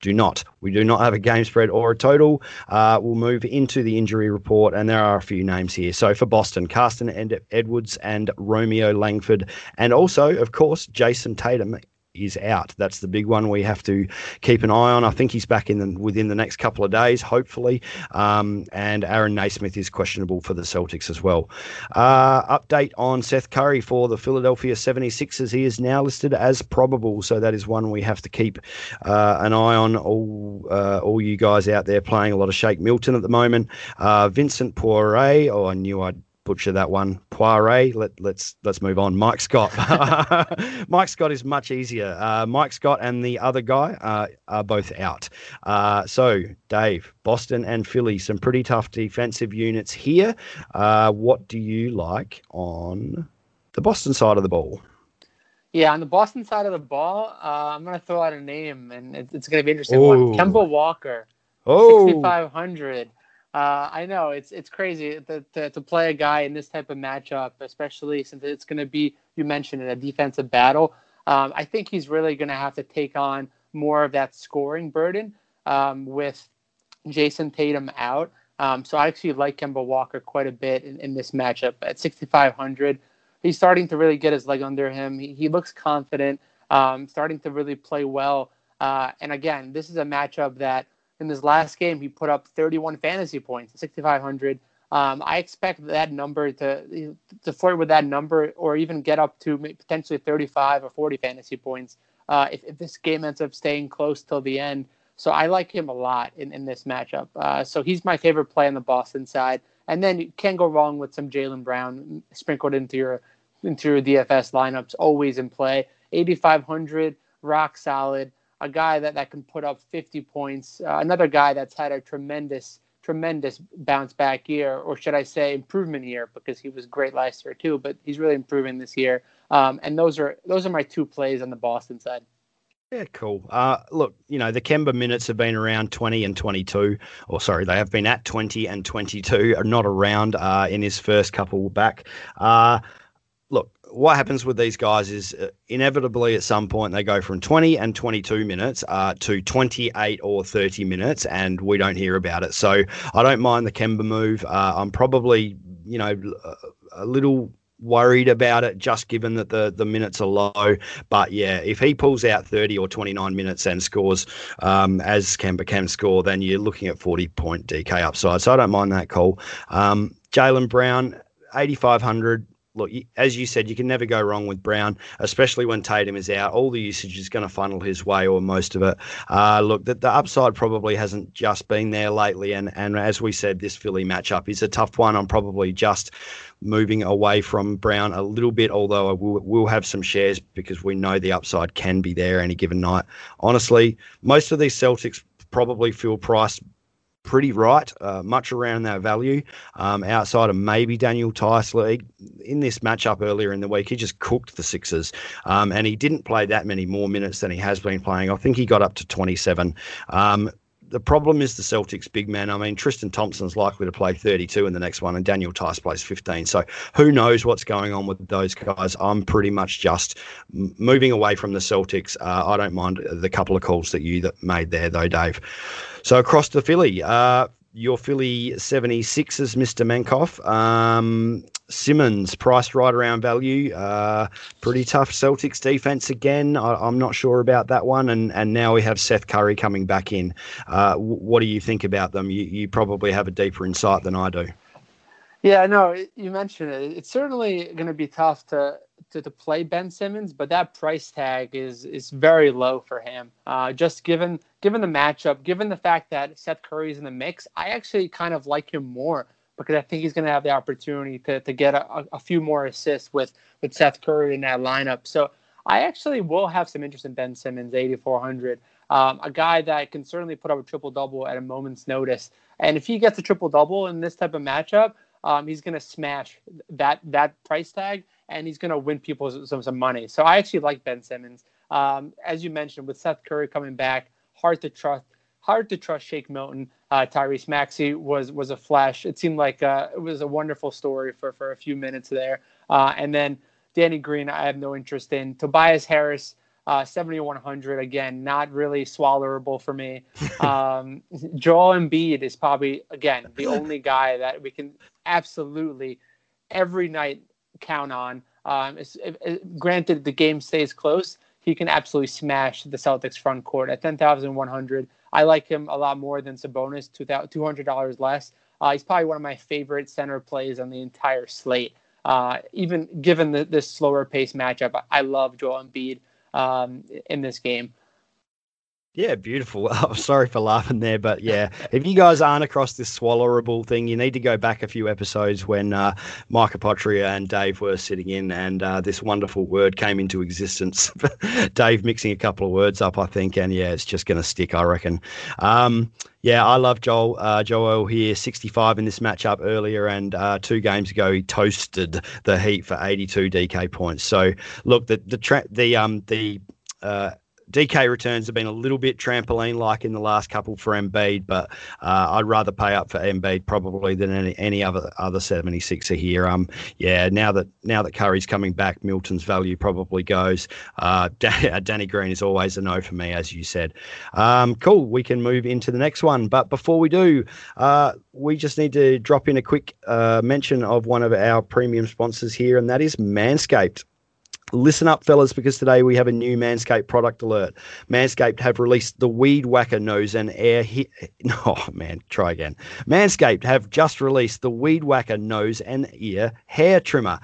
do not. We do not have a game spread or a total. Uh, we'll move into the injury report, and there are a few names here. So for Boston, Carsen Edwards and Romeo Langford, and also, of course, Jayson Tatum is out. That's the big one we have to keep an eye on. I think he's back in the, within the next couple of days, hopefully. Um, and Aaron Nesmith is questionable for the Celtics as well. Uh, update on Seth Curry for the Philadelphia 76ers. He is now listed as probable, so that is one we have to keep uh, an eye on. All uh, all you guys out there playing a lot of Shake Milton at the moment. Uh, Vincent Poirier. Oh, I knew I'd butcher that one. Poiré. Let, let's let's move on. Mike Scott. <laughs> Mike Scott is much easier. Uh, Mike Scott and the other guy uh, are both out. Uh, so Dave, Boston and Philly, some pretty tough defensive units here. Uh, what do you like on the Boston side of the ball? Yeah, on the Boston side of the ball, uh, I'm going to throw out a name, and it's going to be interesting. One, Kemba Walker, oh. 6,500. Uh, I know it's it's crazy to, to, to, play a guy in this type of matchup, especially since it's going to be you mentioned in a defensive battle. Um, I think he's really going to have to take on more of that scoring burden um, with Jayson Tatum out. Um, so I actually like Kemba Walker quite a bit in, in this matchup at 6,500. He's starting to really get his leg under him. He, he looks confident, um, starting to really play well. Uh, and again, this is a matchup that in this last game, he put up 31 fantasy points, 6,500. Um, I expect that number to to flirt with that number, or even get up to potentially 35 or 40 fantasy points uh, if, if this game ends up staying close till the end. So I like him a lot in, in this matchup. Uh, so he's my favorite play on the Boston side. And then you can't go wrong with some Jaylen Brown sprinkled into your into your DFS lineups, always in play. 8,500, rock solid a guy that, that can put up 50 points, uh, another guy that's had a tremendous, tremendous bounce back year, or should I say improvement year, because he was great last year too, but he's really improving this year. Um, and those are those are my two plays on the Boston side. Yeah, cool. Uh, look, you know, the Kemba minutes have been around 20 and 22, or sorry, they have been at 20 and 22, not around uh, in his first couple back. Uh, look, what happens with these guys is uh, inevitably at some point they go from 20 and 22 minutes uh, to 28 or 30 minutes, and we don't hear about it. So I don't mind the Kemba move. Uh, I'm probably, you know, a little worried about it just given that the the minutes are low but yeah if he pulls out 30 or 29 minutes and scores um, as Kemba can score then you're looking at 40 point DK upside so I don't mind that call um, Jaylen Brown 8500 look, as you said, you can never go wrong with Brown, especially when Tatum is out. All the usage is going to funnel his way, or most of it. Uh, look, the, the upside probably hasn't just been there lately, and and as we said, this Philly matchup is a tough one. I'm probably just moving away from Brown a little bit, although I will, will have some shares because we know the upside can be there any given night. Honestly, most of these Celtics probably feel priced pretty right, uh, much around that value. Um, outside of maybe Daniel League in this matchup earlier in the week, he just cooked the Sixers, um, and he didn't play that many more minutes than he has been playing. I think he got up to 27. Um, the problem is the Celtics big man. I mean, Tristan Thompson's likely to play 32 in the next one, and Daniel Theis plays 15. So who knows what's going on with those guys? I'm pretty much just moving away from the Celtics. Uh, I don't mind the couple of calls that you that made there, though, Dave. So across to Philly, uh, your Philly 76ers, Mr. Menkoff. Um, Simmons, priced right around value. Uh, pretty tough Celtics defense again. I, am not sure about that one. And and now we have Seth Curry coming back in. Uh, what do you think about them? You, you probably have a deeper insight than I do. Yeah, no, you mentioned it. It's certainly going to be tough to, to, to play Ben Simmons, but that price tag is is very low for him. Uh, just given given the matchup, given the fact that Seth Curry is in the mix, I actually kind of like him more because I think he's going to have the opportunity to, to get a, a few more assists with with Seth Curry in that lineup. So I actually will have some interest in Ben Simmons, 8,400. Um, a guy that can certainly put up a triple double at a moment's notice. And if he gets a triple double in this type of matchup, um, he's going to smash that that price tag, and he's going to win people some some money. So I actually like Ben Simmons. Um, as you mentioned, with Seth Curry coming back, hard to trust. Hard to trust Shake Milton. Uh, Tyrese Maxey was was a flash. It seemed like uh, it was a wonderful story for for a few minutes there. Uh, and then Danny Green, I have no interest in. Tobias Harris, uh, 7100 again, not really swallowable for me. <laughs> Um, Joel Embiid is probably again the <laughs> only guy that we can absolutely every night count on. Um, it, it, granted, the game stays close. He can absolutely smash the Celtics front court at 10,100. I like him a lot more than Sabonis, $200 less. Uh, he's probably one of my favorite center plays on the entire slate. Uh, even given the, this slower pace matchup, I love Joel Embiid um, in this game. Yeah, beautiful. <laughs> I'm sorry for laughing there, but yeah, if you guys aren't across this swallowable thing, you need to go back a few episodes when uh, Micah Potria and Dave were sitting in, and uh, this wonderful word came into existence. <laughs> Dave mixing a couple of words up, I think, and yeah, it's just going to stick, I reckon. Um, yeah, I love Joel. Uh, Joel here, 65 in this matchup earlier, and uh, two games ago he toasted the Heat for 82 DK points. So look, the the tra- the um the uh, DK returns have been a little bit trampoline like in the last couple for Embiid, but uh, I'd rather pay up for Embiid probably than any, any other other 76er here. Um, yeah, now that now that Curry's coming back, Milton's value probably goes. <laughs> Uh, Danny Green is always a no for me, as you said. Um, cool, we can move into the next one, but before we do, uh, we just need to drop in a quick uh, mention of one of our premium sponsors here, and that is Manscaped. Listen up, fellas, because today we have a new Manscaped product alert. Manscaped have released the Weed Whacker nose and air. He- <laughs> oh man, try again. Manscaped have just released the Weed Whacker nose and ear hair trimmer.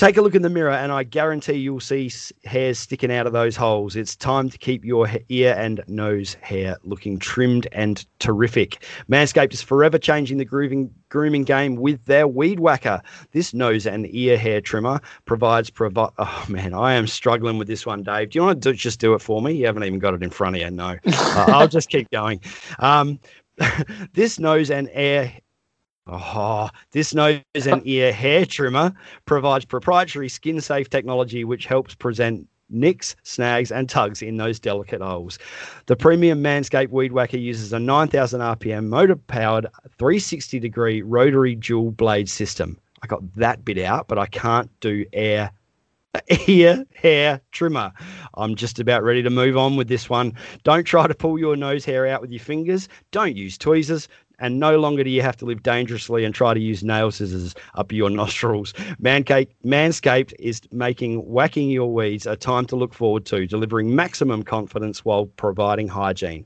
Take a look in the mirror, and I guarantee you'll see hairs sticking out of those holes. It's time to keep your ear and nose hair looking trimmed and terrific. Manscaped is forever changing the grooving, grooming game with their Weed Whacker. This nose and ear hair trimmer provides. Provi- oh man, I am struggling with this one, Dave. Do you want to do, just do it for me? You haven't even got it in front of you. No, <laughs> uh, I'll just keep going. Um, <laughs> this nose and air Oh, this nose and ear hair trimmer provides proprietary skin safe technology which helps present nicks, snags, and tugs in those delicate holes. The premium Manscaped Weed Whacker uses a 9,000 RPM motor powered 360 degree rotary dual blade system. I got that bit out, but I can't do air <laughs> ear hair trimmer. I'm just about ready to move on with this one. Don't try to pull your nose hair out with your fingers. Don't use tweezers and no longer do you have to live dangerously and try to use nail scissors up your nostrils. Manscaped, is making whacking your weeds a time to look forward to, delivering maximum confidence while providing hygiene.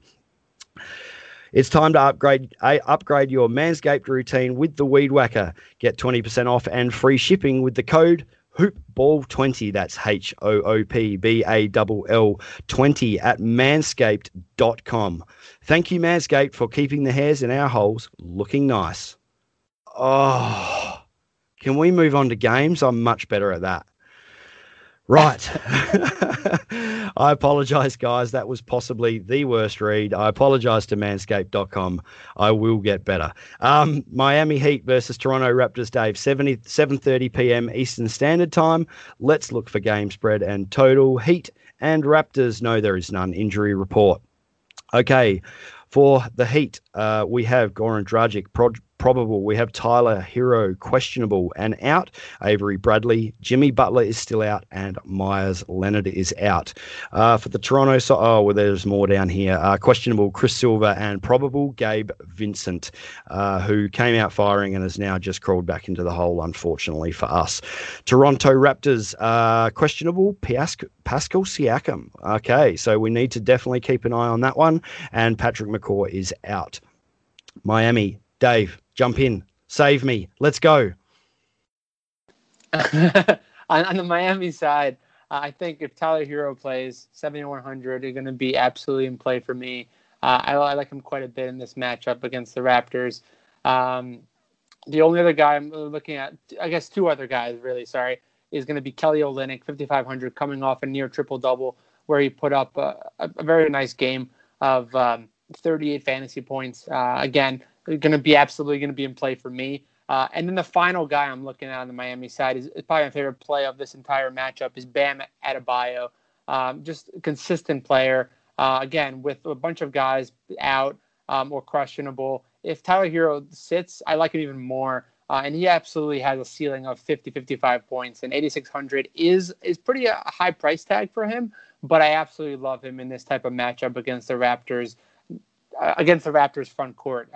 It's time to upgrade uh, upgrade your Manscaped routine with the Weed Whacker. Get 20% off and free shipping with the code hoopball20 that's h-o-o-p-b-a-l-l 20 at manscaped.com thank you manscaped for keeping the hairs in our holes looking nice. Oh can we move on to games? I'm much better at that. Right. <laughs> I apologize, guys. That was possibly the worst read. I apologize to manscaped.com. I will get better. Um, Miami Heat versus Toronto Raptors, Dave, 70, 7.30 p.m. Eastern Standard Time. Let's look for game spread and total. Heat and Raptors, no, there is none. Injury report. Okay. For the Heat, uh, we have Goran Dragic, probable. We have Tyler Herro questionable and out. Avery Bradley, Jimmy Butler is still out, and Meyers Leonard is out. Uh, for the Toronto, so oh well, there's more down here. Uh, questionable Chris Silva and probable Gabe Vincent, uh, who came out firing and has now just crawled back into the hole. Unfortunately for us, Toronto Raptors uh, questionable Pascal Siakam. Okay, so we need to definitely keep an eye on that one. And Patrick McCaw is out. Miami, Dave, jump in, save me, let's go. <laughs> on, the Miami side, uh, I think if Tyler Herro plays 7100, they're going to be absolutely in play for me. Uh, I, I, like him quite a bit in this matchup against the Raptors. Um, the only other guy I'm looking at, I guess two other guys really, sorry, is going to be Kelly Olynyk, 5,500, coming off a near triple double where he put up a, a very nice game of um, 38 fantasy points. Uh, again, going to be absolutely going to be in play for me. Uh, and then the final guy I'm looking at on the Miami side is, is probably my favorite play of this entire matchup is Bam Adebayo. Um, just a consistent player. Uh, again, with a bunch of guys out um, or questionable. If Tyler Herro sits, I like him even more. Uh, and he absolutely has a ceiling of 50, 55 points. And 8,600 is is pretty a high price tag for him. But I absolutely love him in this type of matchup against the Raptors, uh, against the Raptors front court.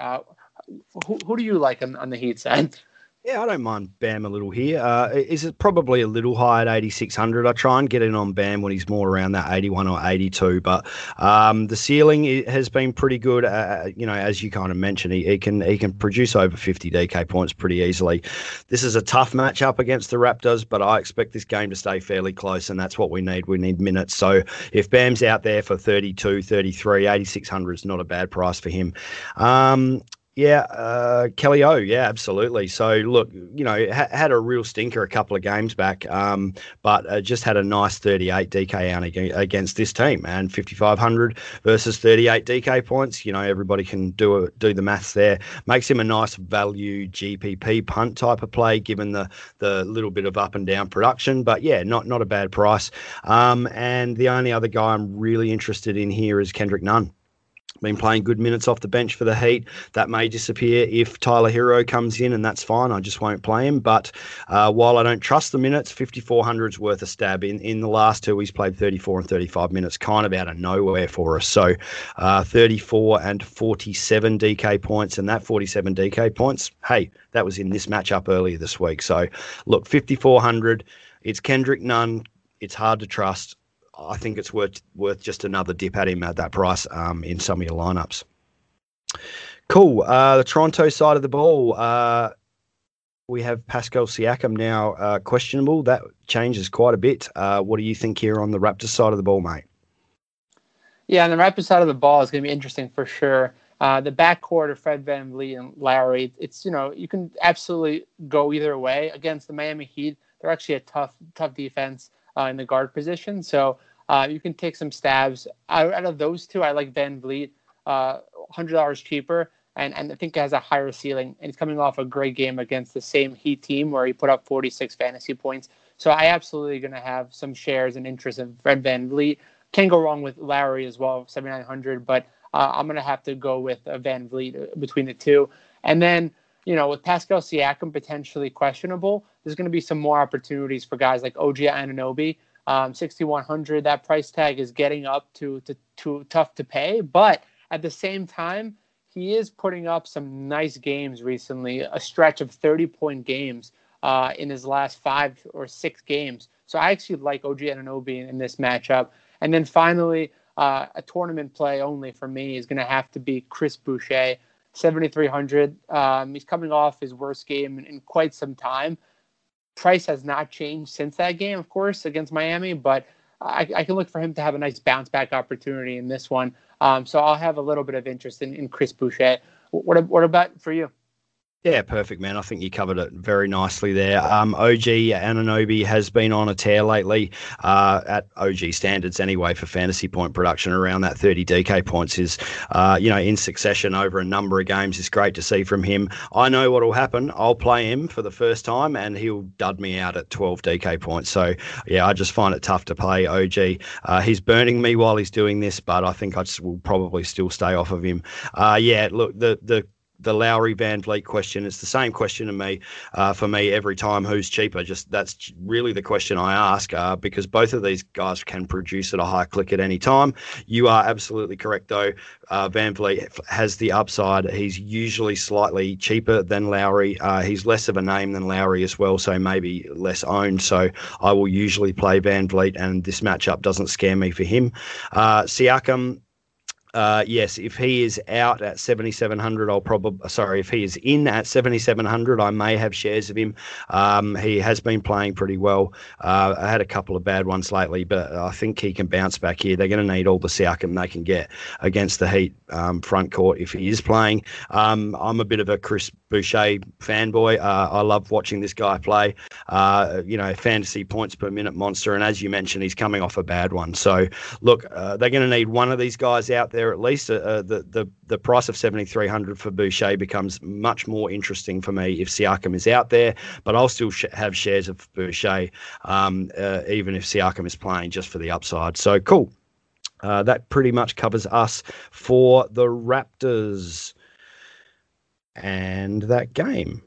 Who, who do you like on, on the Heat side? Yeah, I don't mind Bam a little here. Uh, is it probably a little high at 8,600? I try and get in on Bam when he's more around that 81 or 82, but um, the ceiling has been pretty good. Uh, you know, as you kind of mentioned, he, he, can he can produce over 50 DK points pretty easily. This is a tough matchup against the Raptors, but I expect this game to stay fairly close, and that's what we need. We need minutes. So if Bam's out there for 32, 33, 8,600 is not a bad price for him. Um, yeah, uh, Kelly O. Yeah, absolutely. So look, you know, ha- had a real stinker a couple of games back, um, but uh, just had a nice 38 DK out against this team, and 5500 versus 38 DK points. You know, everybody can do a, do the maths there. Makes him a nice value GPP punt type of play, given the the little bit of up and down production. But yeah, not not a bad price. Um, and the only other guy I'm really interested in here is Kendrick Nunn been playing good minutes off the bench for the Heat. That may disappear if Tyler Herro comes in, and that's fine. I just won't play him. But uh, while I don't trust the minutes, 5,400 is worth a stab. In in the last two, he's played 34 and 35 minutes, kind of out of nowhere for us. So uh, 34 and 47 DK points, and that 47 DK points, hey, that was in this matchup earlier this week. So look, 5,400. It's Kendrick Nunn. It's hard to trust. I think it's worth worth just another dip at him at that price um, in some of your lineups. Cool. Uh, the Toronto side of the ball. Uh, we have Pascal Siakam now uh, questionable. That changes quite a bit. Uh, what do you think here on the Raptors side of the ball, mate? Yeah, on the Raptors side of the ball is going to be interesting for sure. Uh, the backcourt of Fred Van VanVleet and Lowry, it's, you know, you can absolutely go either way. Against the Miami Heat, they're actually a tough, tough defense uh, in the guard position. So uh, you can take some stabs. Out, out, of those two, I like VanVleet, uh, $100 cheaper, and, and I think has a higher ceiling. And he's coming off a great game against the same Heat team where he put up 46 fantasy points. So I absolutely going to have some shares and interest in Fred VanVleet. Can't go wrong with Lowry as well, 7,900, but uh, I'm going to have to go with uh, VanVleet uh, between the two. And then, you know, with Pascal Siakam potentially questionable, there's going to be some more opportunities for guys like OG Anunoby um, 6100 that price tag is getting up to, to to tough to pay but at the same time he is putting up some nice games recently a stretch of 30 point games uh, in his last five or six games. So i actually like og Anunoby in, in this matchup. And then finally uh, a tournament play only for me is going to have to be chris boucher 7300 um, he's coming off his worst game in, in quite some time price has not changed since that game, of course, against Miami, but I, I, can look for him to have a nice bounce back opportunity in this one. Um, so I'll have a little bit of interest in, in Chris Boucher. What, what about for you? Yeah, perfect, man. I think you covered it very nicely there. Um, OG Anunoby has been on a tear lately uh, at OG standards anyway for fantasy point production. Around that 30 DK points is, uh, you know, in succession over a number of games. It's great to see from him. I know what will happen. I'll play him for the first time and he'll dud me out at 12 DK points. So, yeah, I just find it tough to play OG. Uh, he's burning me while he's doing this, but I think I will probably still stay off of him. Uh, yeah, look, the, the the Lowry VanVleet question. It's the same question to me uh, for me every time. Who's cheaper? Just that's really the question I ask uh, because both of these guys can produce at a high click at any time. You are absolutely correct though. Uh, VanVleet has the upside. He's usually slightly cheaper than Lowry. Uh, he's less of a name than Lowry as well, so maybe less owned. So I will usually play VanVleet, and this matchup doesn't scare me for him. Uh, Siakam uh, yes, if he is out at 7,700, I'll probably, sorry, if he is in at 7,700, I may have shares of him. Um, he has been playing pretty well. Uh, I had a couple of bad ones lately, but I think he can bounce back here. They're going to need all the Siakam they can get against the Heat um, front court if he is playing. Um, I'm a bit of a Chris Boucher fanboy. Uh, I love watching this guy play. Uh, you know, fantasy points per minute monster. And as you mentioned, he's coming off a bad one. So, look, uh, they're going to need one of these guys out there at least. Uh, uh, the, the, the price of 7,300 for Boucher becomes much more interesting for me if Siakam is out there. But I'll still sh- have shares of Boucher, um, uh, even if Siakam is playing just for the upside. So, cool. that pretty much covers us for the Raptors and that game.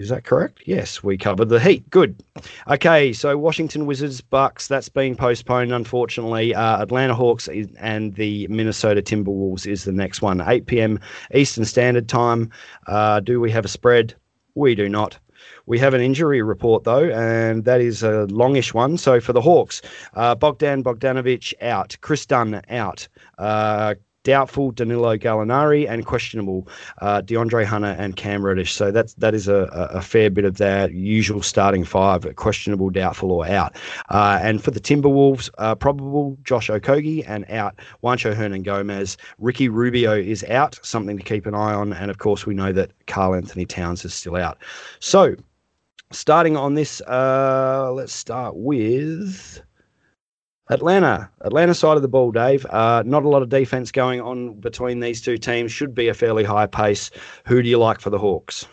Is that correct? Yes, we covered the Heat. Good. Okay, so Washington Wizards Bucks that's been postponed unfortunately. Uh, Atlanta Hawks and the Minnesota Timberwolves is the next one. 8 p.m. Eastern Standard Time. Uh, do we have a spread? We do not. We have an injury report though, and that is a longish one. So for the Hawks, uh, Bogdan Bogdanovic out, Kris Dunn out, uh, doubtful Danilo Gallinari and questionable uh, DeAndre Hunter and Cam Reddish. So that's that is a, a fair bit of their usual starting five: questionable, doubtful, or out. Uh, and for the Timberwolves, uh, probable Josh Okogie and out Juancho Hernangomez. Ricky Rubio is out, something to keep an eye on. And of course, we know that Karl-Anthony Towns is still out. So starting on this, uh, let's start with. Atlanta, Atlanta side of the ball, Dave. Uh, not a lot of defense going on between these two teams. Should be a fairly high pace. Who do you like for the Hawks?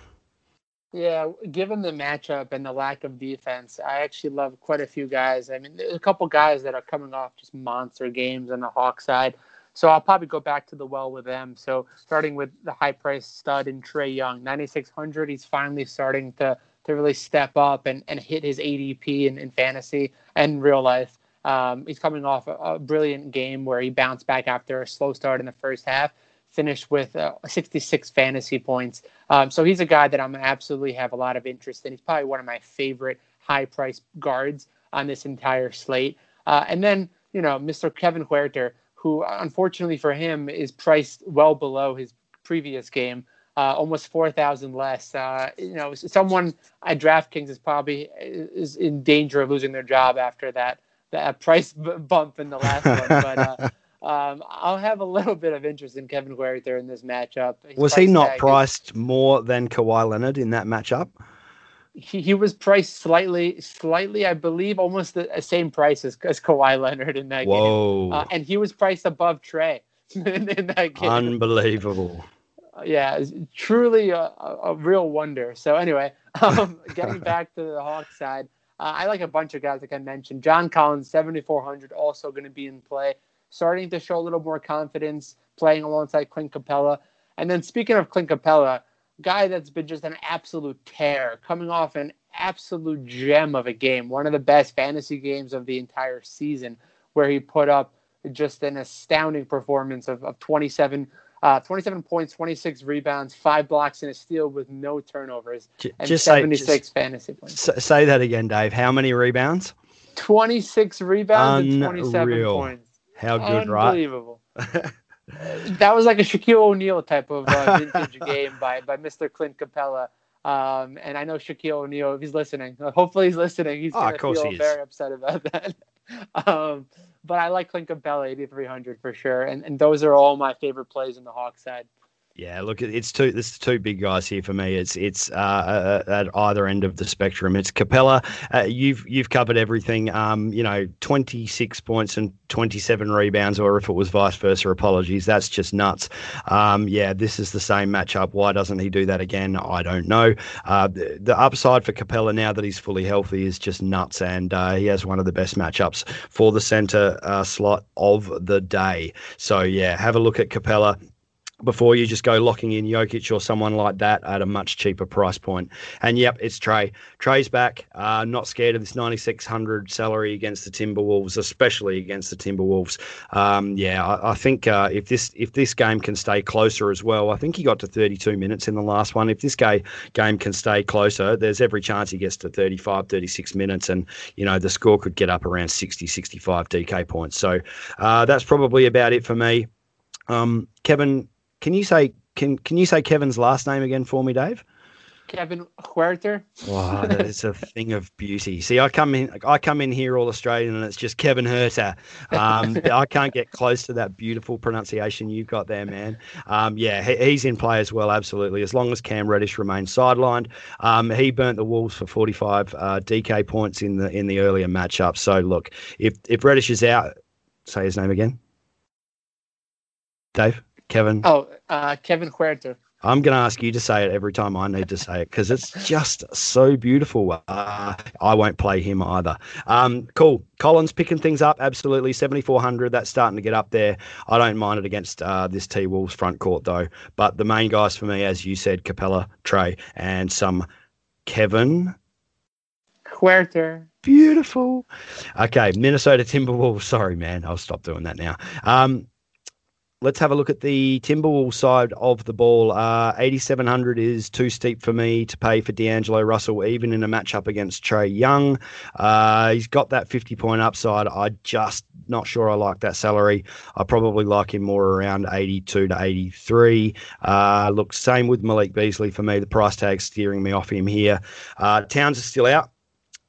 Yeah, given the matchup and the lack of defense, I actually love quite a few guys. I mean, there's a couple guys that are coming off just monster games on the Hawk side. So I'll probably go back to the well with them. So starting with the high price stud in Trae Young, 9,600. He's finally starting to to really step up and, and hit his ADP in, in fantasy and real life. Um, he's coming off a, a, brilliant game where he bounced back after a slow start in the first half, finished with uh, 66 fantasy points. Um, so he's a guy that I'm absolutely have a lot of interest in. He's probably one of my favorite high price guards on this entire slate. Uh, and then, you know, Mr. Kevin Huerter, who unfortunately for him is priced well below his previous game. Uh, almost 4,000 less. Uh, you know, someone at DraftKings is probably is in danger of losing their job after that that price bump in the last one, but uh, <laughs> um, I'll have a little bit of interest in Kevin Huerter in this matchup. Was he not priced more than Kawhi Leonard in that matchup? He, he was priced slightly, slightly, I believe, almost the same price as, as Kawhi Leonard in that Whoa. game. Uh, and he was priced above Trae <laughs> in, in that game. Unbelievable. Uh, yeah, truly a, a, real wonder. So anyway, <laughs> um, getting back to the Hawks side, uh, I like a bunch of guys like I mentioned. John Collins, 7,400, also going to be in play, starting to show a little more confidence playing alongside Clint Capela. And then speaking of Clint Capela, guy that's been just an absolute tear, coming off an absolute gem of a game, one of the best fantasy games of the entire season, where he put up just an astounding performance of, of 27 uh, 27 points, 26 rebounds, five blocks, and a steal with no turnovers, and just 76 say, just fantasy points. Say that again, Dave. How many rebounds? 26 rebounds Unreal. and 27 points. How good, right? Unbelievable. <laughs> that was like a Shaquille O'Neal type of uh, vintage <laughs> game by, by Mr. Clint Capela. Um, and I know Shaquille O'Neal, if he's listening, hopefully he's listening. He's oh, going to feel very upset about <laughs> that. <laughs> um, but I like Clint Capela 8,300 for sure. And, and those are all my favorite plays in the Hawk side. Yeah, look, it's two. There's two big guys here for me. It's it's uh, uh, at either end of the spectrum. It's Capela. Uh, you've you've covered everything. Um, you know, 26 points and 27 rebounds, or if it was vice versa, apologies. That's just nuts. Um, yeah, this is the same matchup. Why doesn't he do that again? I don't know. Uh, the, the, upside for Capela now that he's fully healthy is just nuts, and uh, he has one of the best matchups for the center uh, slot of the day. So yeah, have a look at Capela before you just go locking in Jokic or someone like that at a much cheaper price point. And yep, it's Trae. Trae's back. Uh, not scared of this 9600 salary against the Timberwolves, especially against the Timberwolves. Um, yeah, I, I think uh, if this if this game can stay closer as well, I think he got to 32 minutes in the last one. If this game game can stay closer, there's every chance he gets to 35, 36 minutes, and you know the score could get up around 60, 65 DK points. So uh, that's probably about it for me. Um, Kevin, can you say can can you say Kevin's last name again for me, Dave? Kevin Huerter. Wow, that is a <laughs> thing of beauty. See, I come in, I come in here all Australian, and it's just Kevin Herter. Um, <laughs> I can't get close to that beautiful pronunciation you've got there, man. Um, yeah, he, he's in play as well, absolutely. As long as Cam Reddish remains sidelined, um, he burnt the Wolves for 45 uh, DK points in the in the earlier matchup. So look, if if Reddish is out, say his name again, Dave. Kevin? Oh, uh, Kevin Huerter. I'm going to ask you to say it every time I need to say it because it's just so beautiful. Uh, I won't play him either. Um, cool. Collins picking things up. Absolutely. 7,400. That's starting to get up there. I don't mind it against uh, this T Wolves front court, though. But the main guys for me, as you said, Capela, Trae, and some Kevin. Huerter. Beautiful. Okay. Minnesota Timberwolves. <laughs> Sorry, man. I'll stop doing that now. Um, let's have a look at the Timberwolves side of the ball. Uh, 8,700 is too steep for me to pay for D'Angelo Russell, even in a matchup against Trae Young. Uh, he's got that 50 point upside. I just not sure I like that salary. I probably like him more around 82 to 83. Uh, look, same with Malik Beasley for me. The price tag steering me off him here. Uh, Towns is still out.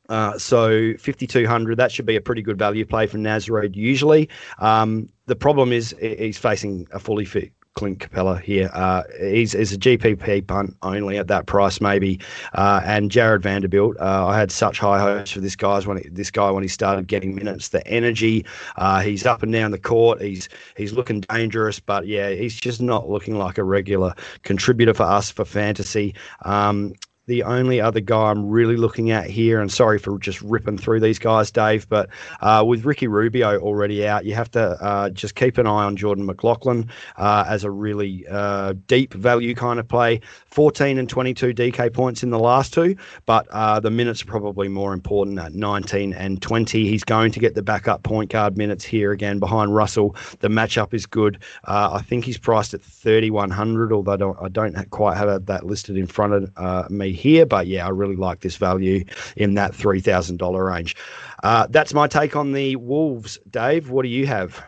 Uh, so 5200 that should be a pretty good value play for Naz Reid usually um, the problem is he's facing a fully fit Clint Capela here. Uh, he's, he's a GPP punt only at that price, maybe. Uh, and Jarred Vanderbilt, uh, I had such high hopes for this guy's when he, this guy when he started getting minutes. The energy, uh, he's up and down the court. He's he's looking dangerous, but yeah, he's just not looking like a regular contributor for us for fantasy. Um, the only other guy I'm really looking at here, and sorry for just ripping through these guys, Dave, but uh, with Ricky Rubio already out, you have to uh, just keep an eye on Jordan McLaughlin uh, as a really uh, deep value kind of play. 14 and 22 DK points in the last two, but uh, the minutes are probably more important at 19 and 20. He's going to get the backup point guard minutes here again behind Russell. The matchup is good. Uh, I think he's priced at 3,100, although I don't, I don't quite have that listed in front of me here. But yeah, I really like this value in that $3,000 range. Uh, that's my take on the Wolves. Dave, what do you have?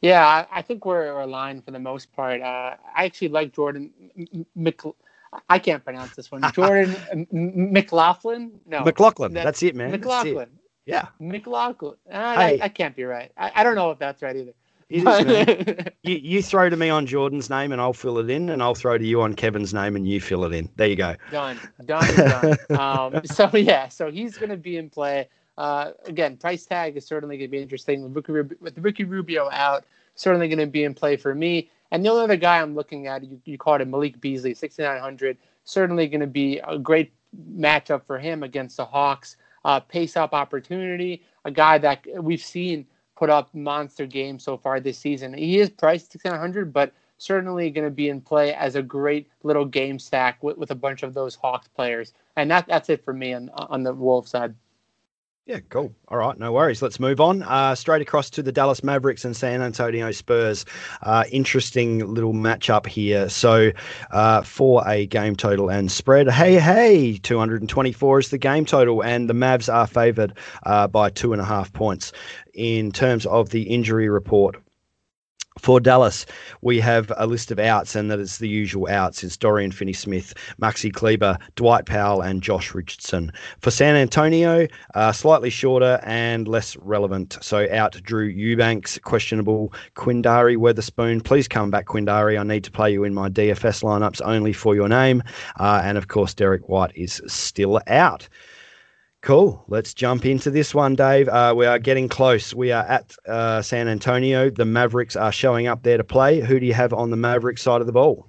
Yeah, I, I think we're, aligned for the most part. Uh, I actually like Jordan Mc, I can't pronounce this one. <laughs> Jordan McLaughlin? No. McLaughlin. That, that's it, man. McLaughlin. Yeah. McLaughlin. Uh, hey. I, I, can't be right. I, I don't know if that's right either. <laughs> you, you throw to me on Jordan's name and I'll fill it in, and I'll throw to you on Kevin's name and you fill it in. There you go. Done. Done. done. <laughs> um, so yeah, so he's going to be in play. Uh, again, price tag is certainly going to be interesting with Ricky, with Ricky Rubio out. Certainly going to be in play for me. And the only other guy I'm looking at, you, you called him Malik Beasley, 6,900. Certainly going to be a great matchup for him against the Hawks. Uh, pace up opportunity, a guy that we've seen put up monster games so far this season. He is priced 6,900, but certainly going to be in play as a great little game stack with, with a bunch of those Hawks players. And that, that's it for me on, on the Wolves side. Yeah, cool. All right, no worries. Let's move on. Uh, straight across to the Dallas Mavericks and San Antonio Spurs. Uh, interesting little matchup here. So, uh, for a game total and spread, hey, hey, 224 is the game total, and the Mavs are favoured uh, by two and a half points in terms of the injury report. For Dallas, we have a list of outs, and that is the usual outs. It's Dorian Finney-Smith, Maxi Kleber, Dwight Powell, and Josh Richardson. For San Antonio, uh, slightly shorter and less relevant. So out Drew Eubanks, questionable. Quinndary Weatherspoon, please come back, Quinndary. I need to play you in my DFS lineups only for your name. Uh, and of course, Derrick White is still out. Cool. Let's jump into this one, Dave. Uh, we are getting close. We are at uh, San Antonio. The Mavericks are showing up there to play. Who do you have on the Mavericks side of the ball?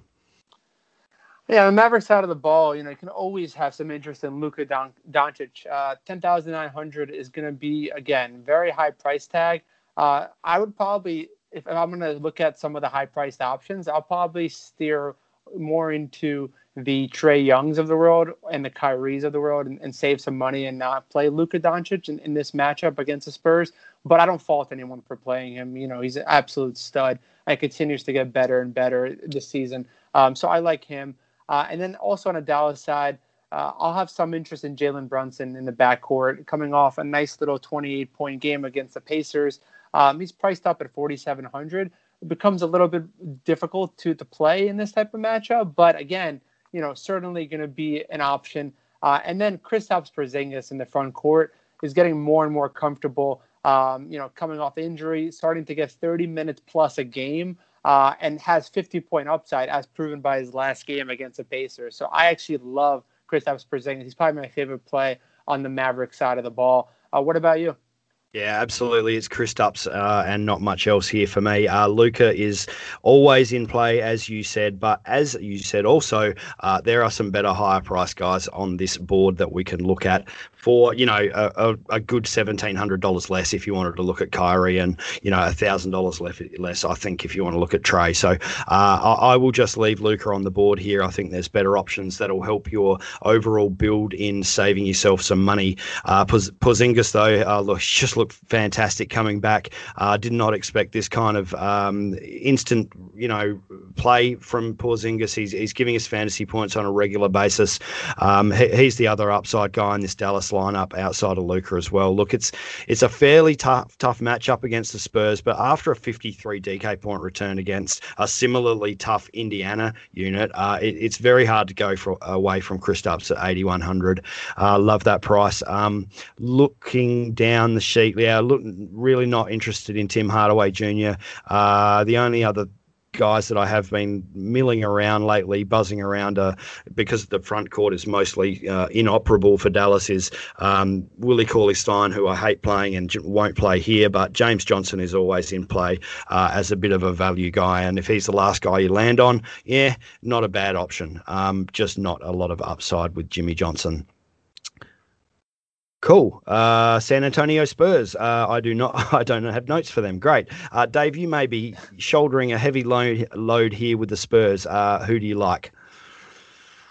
Yeah, the Mavericks side of the ball, you know, you can always have some interest in Luka Don- Doncic. Uh, 10900 is going to be, again, very high price tag. Uh, I would probably, if I'm going to look at some of the high priced options, I'll probably steer more into the Trae Youngs of the world and the Kyries of the world and, and save some money and not play Luka Doncic in, in, this matchup against the Spurs. But I don't fault anyone for playing him. You know, he's an absolute stud and continues to get better and better this season. Um, so I like him. Uh, and then also on a Dallas side, uh, I'll have some interest in Jalen Brunson in the backcourt, coming off a nice little 28 point game against the Pacers. Um, he's priced up at 4,700. It becomes a little bit difficult to, to play in this type of matchup, but again, you know, certainly going to be an option. Uh, and then Kristaps Porzingis in the front court is getting more and more comfortable. Um, you know, coming off injury, starting to get 30 minutes plus a game, uh, and has 50 point upside as proven by his last game against the Pacers. So I actually love Kristaps Porzingis. He's probably my favorite play on the Maverick side of the ball. Uh, what about you? Yeah, absolutely. It's Kristaps uh, and not much else here for me. Uh, Luka is always in play, as you said, but as you said also, uh, there are some better higher price guys on this board that we can look at for you know a, a good seventeen hundred dollars less if you wanted to look at Kyrie and you know thousand dollars less. I think if you want to look at Trae. so uh, I, I, will just leave Luka on the board here. I think there's better options that'll help your overall build in saving yourself some money. Uh, Porzingis though, uh, look, <laughs> just looked fantastic coming back. Uh, did not expect this kind of um, instant you know play from Porzingis. He's he's giving us fantasy points on a regular basis. Um, he, he's the other upside guy in this Dallas lineup outside of Luka as well. Look, it's it's a fairly tough tough matchup against the Spurs, but after a 53 DK point return against a similarly tough Indiana unit, uh, it, it's very hard to go for, away from Kristaps at 8100. Uh, love that price. Um, looking down the sheet, yeah, look really not interested in Tim Hardaway Jr. Uh, the only other guys that I have been milling around lately, buzzing around, uh, because the front court is mostly uh, inoperable for Dallas, is um, Willie Cauley Stein, who I hate playing and won't play here, but James Johnson is always in play uh, as a bit of a value guy. And if he's the last guy you land on, yeah, not a bad option. Um, just not a lot of upside with Jimmy Johnson. Cool. Uh, San Antonio Spurs. Uh, I do not. <laughs> I don't have notes for them. Great. Uh, Dave, you may be shouldering a heavy load load here with the Spurs. Uh, who do you like?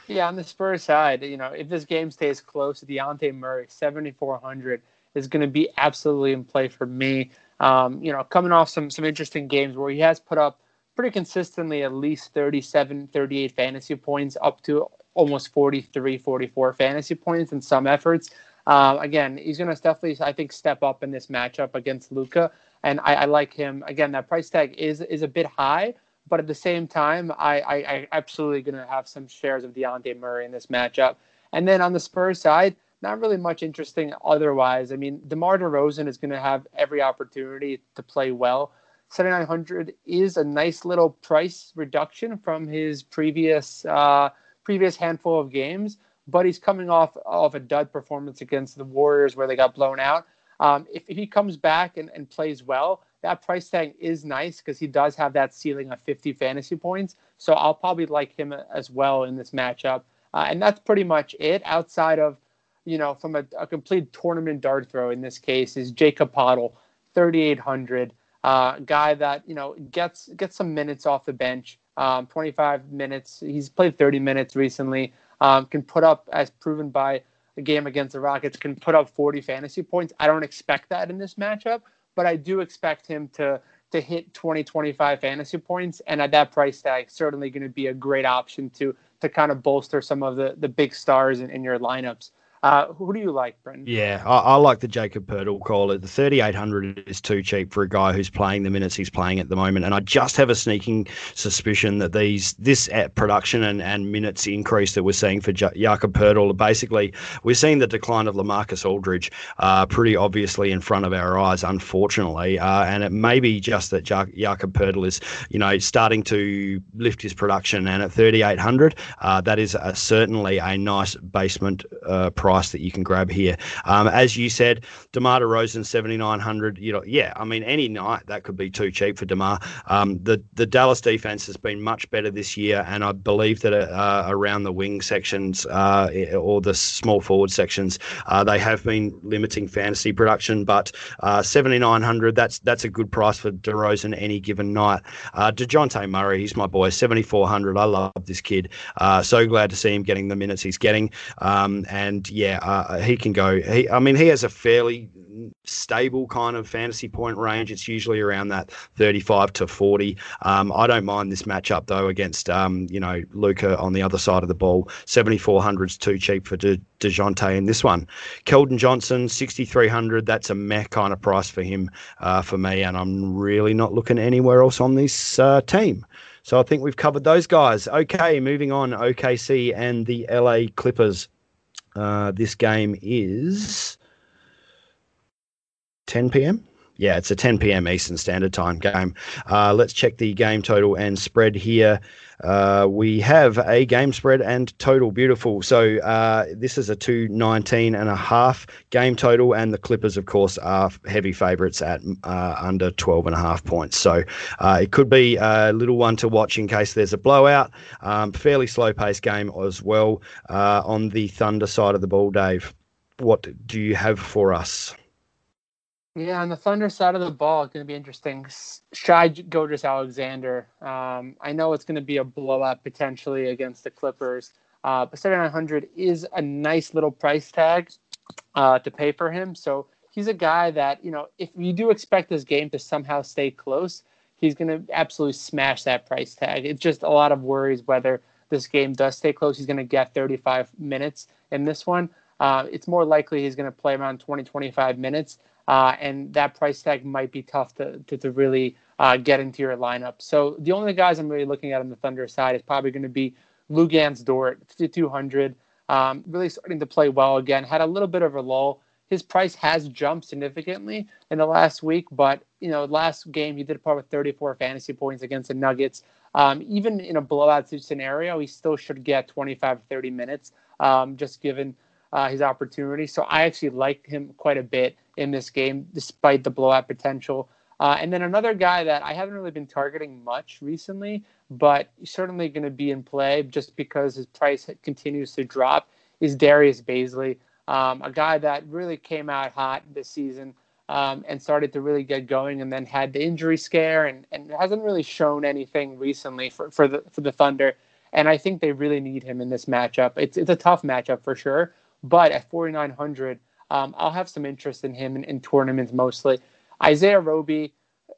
Yeah, on the Spurs side, you know, if this game stays close, Dejounte Murray, seventy four hundred, is going to be absolutely in play for me. Um, you know, coming off some some interesting games where he has put up pretty consistently at least 37, 38 fantasy points, up to almost 43, 44 fantasy points in some efforts. Uh, again, he's going to definitely, I think, step up in this matchup against Luka, and I, I, like him. Again, that price tag is is a bit high, but at the same time, I, I, I absolutely going to have some shares of Dejounte Murray in this matchup. And then on the Spurs side, not really much interesting otherwise. I mean, DeMar DeRozan is going to have every opportunity to play well. 7900 is a nice little price reduction from his previous uh, previous handful of games but he's coming off of a dud performance against the Warriors where they got blown out. Um, if, if, he comes back and, and plays well, that price tag is nice because he does have that ceiling of 50 fantasy points. So I'll probably like him as well in this matchup. Uh, and that's pretty much it outside of, you know, from a, a complete tournament dart throw in this case is Jakob Poeltl, 3,800. Uh, guy that, you know, gets, gets some minutes off the bench, um, 25 minutes. He's played 30 minutes recently um, can put up, as proven by a game against the Rockets, can put up 40 fantasy points. I don't expect that in this matchup, but I do expect him to to hit 20, 25 fantasy points. And at that price tag, certainly going to be a great option to to kind of bolster some of the the big stars in, in your lineups. Uh, who do you like, Brendan? Yeah, I, I like the Jakob Poeltl call. The 3,800 is too cheap for a guy who's playing the minutes he's playing at the moment, and I just have a sneaking suspicion that these this production and, and minutes increase that we're seeing for J- Jakob Poeltl, basically we're seeing the decline of Lamarcus Aldridge uh, pretty obviously in front of our eyes, unfortunately, uh, and it may be just that J- Jakob Poeltl is you know starting to lift his production, and at 3,800, uh, that is a, certainly a nice basement uh, price price that you can grab here. Um, as you said, DeMar DeRozan, 7,900. You know, yeah, I mean, any night that could be too cheap for DeMar. Um, the, the Dallas defense has been much better this year, and I believe that uh, around the wing sections uh, or the small forward sections, uh, they have been limiting fantasy production, but uh, 7,900, that's that's a good price for DeRozan any given night. Uh, DeJounte Murray, he's my boy, 7,400. I love this kid. Uh, so glad to see him getting the minutes he's getting. Um, and yeah, uh, he can go. He, I mean, he has a fairly stable kind of fantasy point range. It's usually around that 35 to 40. Um, I don't mind this matchup though against um, you know Luka on the other side of the ball. 7400 is too cheap for De- Dejounte in this one. Keldon Johnson 6300. That's a meh kind of price for him uh, for me, and I'm really not looking anywhere else on this uh, team. So I think we've covered those guys. Okay, moving on. OKC and the LA Clippers. Uh, this game is 10 p.m. Yeah, it's a 10 p.m. Eastern Standard Time game. Uh, let's check the game total and spread here. Uh, we have a game spread and total beautiful. So uh, this is a 219 and a half game total, and the Clippers, of course, are heavy favourites at uh, under 12 and a half points. So uh, it could be a little one to watch in case there's a blowout. Um, fairly slow paced game as well uh, on the Thunder side of the ball, Dave. What do you have for us? Yeah, on the Thunder side of the ball, it's going to be interesting. Shai Gilgeous-Alexander. Um, I know it's going to be a blowout potentially against the Clippers, uh, but 7,900 is a nice little price tag uh, to pay for him. So he's a guy that, you know, if you do expect this game to somehow stay close, he's going to absolutely smash that price tag. It's just a lot of worries whether this game does stay close. He's going to get 35 minutes in this one. Uh, it's more likely he's going to play around 20, 25 minutes uh, and that price tag might be tough to to, to really uh, get into your lineup. So the only guys I'm really looking at on the Thunder side is probably going to be Luguentz Dort, 5200, um, really starting to play well again. Had a little bit of a lull. His price has jumped significantly in the last week, but you know, last game he did part with 34 fantasy points against the Nuggets. Um, even in a blowout scenario, he still should get 25 30 minutes, um, just given uh, his opportunity. So I actually like him quite a bit in this game, despite the blowout potential. Uh, and then another guy that I haven't really been targeting much recently, but certainly going to be in play just because his price continues to drop, is Darius Bazley, um, a guy that really came out hot this season um, and started to really get going, and then had the injury scare and, and hasn't really shown anything recently for, for the for the Thunder. And I think they really need him in this matchup. It's it's a tough matchup for sure, but at 4,900 um, I'll have some interest in him in, in, tournaments mostly. Isaiah Roby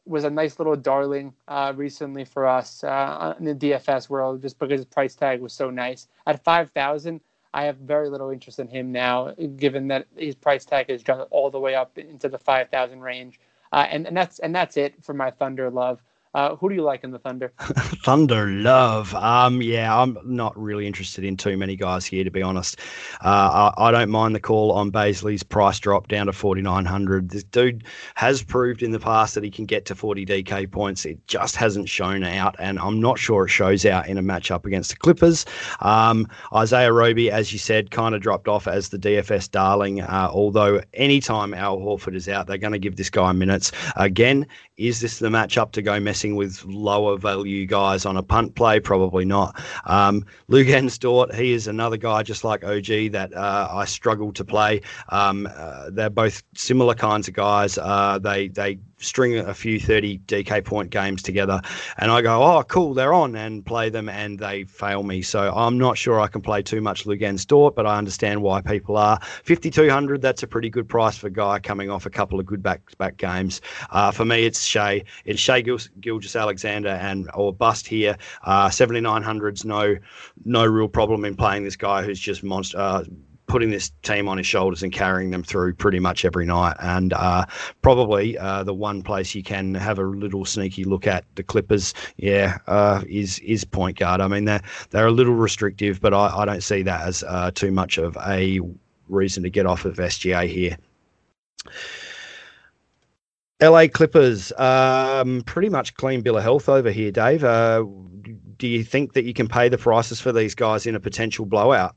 was a nice little darling uh, recently for us uh, in the DFS world just because his price tag was so nice. At 5000 I have very little interest in him now, given that his price tag has jumped all the way up into the 5000 range. Uh, and, and that's and that's it for my Thunder love. Uh, who do you like in the Thunder? <laughs> Thunder love. Um, yeah, I'm not really interested in too many guys here, to be honest. Uh, I, I, don't mind the call on Bazley's price drop down to 4,900. This dude has proved in the past that he can get to 40 DK points. It just hasn't shown out, and I'm not sure it shows out in a matchup against the Clippers. Um, Isaiah Roby, as you said, kind of dropped off as the DFS darling. Uh, although anytime Al Horford is out, they're going to give this guy minutes. Again, is this the matchup to go messing with lower value guys on a punt play? Probably not. Um, Luguentz Dort, he is another guy just like OG that uh, I struggle to play. Um, uh, they're both similar kinds of guys. Uh, they they string a few 30 DK point games together and I go, oh, cool, they're on and play them and they fail me. So I'm not sure I can play too much Luguentz Dort, but I understand why people are. 5,200, that's a pretty good price for a guy coming off a couple of good back back games. Uh, for me, it's Shai. It's Shai Gil- Gilgeous-Alexander and or bust here. Uh, 7,900's no, no real problem in playing this guy who's just monster. Uh, putting this team on his shoulders and carrying them through pretty much every night. And uh, probably uh, the one place you can have a little sneaky look at the Clippers, yeah, uh, is is point guard. I mean, they're they're a little restrictive, but I, I don't see that as uh, too much of a reason to get off of SGA here. LA Clippers, um, pretty much clean bill of health over here, Dave. Uh, do you think that you can pay the prices for these guys in a potential blowout?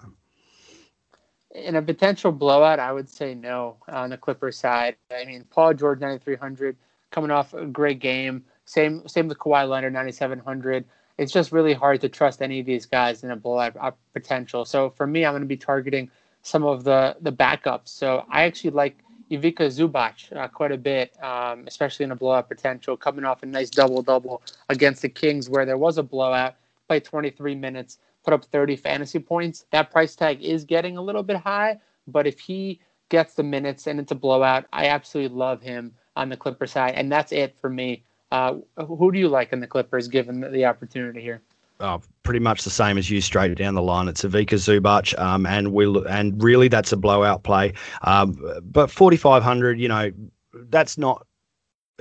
In a potential blowout, I would say no on the Clippers side. I mean, Paul George 9300 coming off a great game. Same same with Kawhi Leonard 9700. It's just really hard to trust any of these guys in a blowout potential. So for me, I'm going to be targeting some of the the backups. So I actually like Ivica Zubac uh, quite a bit, um, especially in a blowout potential, coming off a nice double double against the Kings where there was a blowout. Played 23 minutes put up 30 fantasy points. That price tag is getting a little bit high, but if he gets the minutes and it's a blowout, I absolutely love him on the Clipper side, and that's it for me. Uh, who do you like in the Clippers, given the, opportunity here? Oh, pretty much the same as you straight down the line. It's Ivica Zubac, um, and will and really that's a blowout play. Um, but 4,500, you know, that's not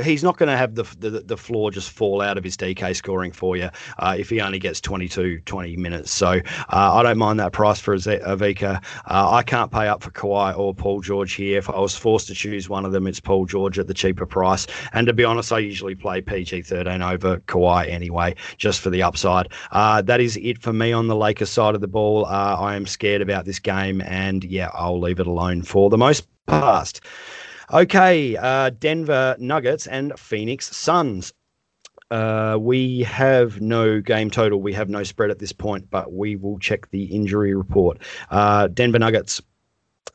he's not going to have the, the, the floor just fall out of his DK scoring for you uh, if he only gets 22, 20 minutes. So uh, I don't mind that price for Ivica. Uh, I can't pay up for Kawhi or Paul George here. If I was forced to choose one of them, it's Paul George at the cheaper price. And to be honest, I usually play PG 13 over Kawhi anyway, just for the upside. Uh, that is it for me on the Lakers side of the ball. Uh, I am scared about this game, and yeah, I'll leave it alone for the most part. Okay, uh, Denver Nuggets and Phoenix Suns. Uh, we have no game total. We have no spread at this point, but we will check the injury report. Uh, Denver Nuggets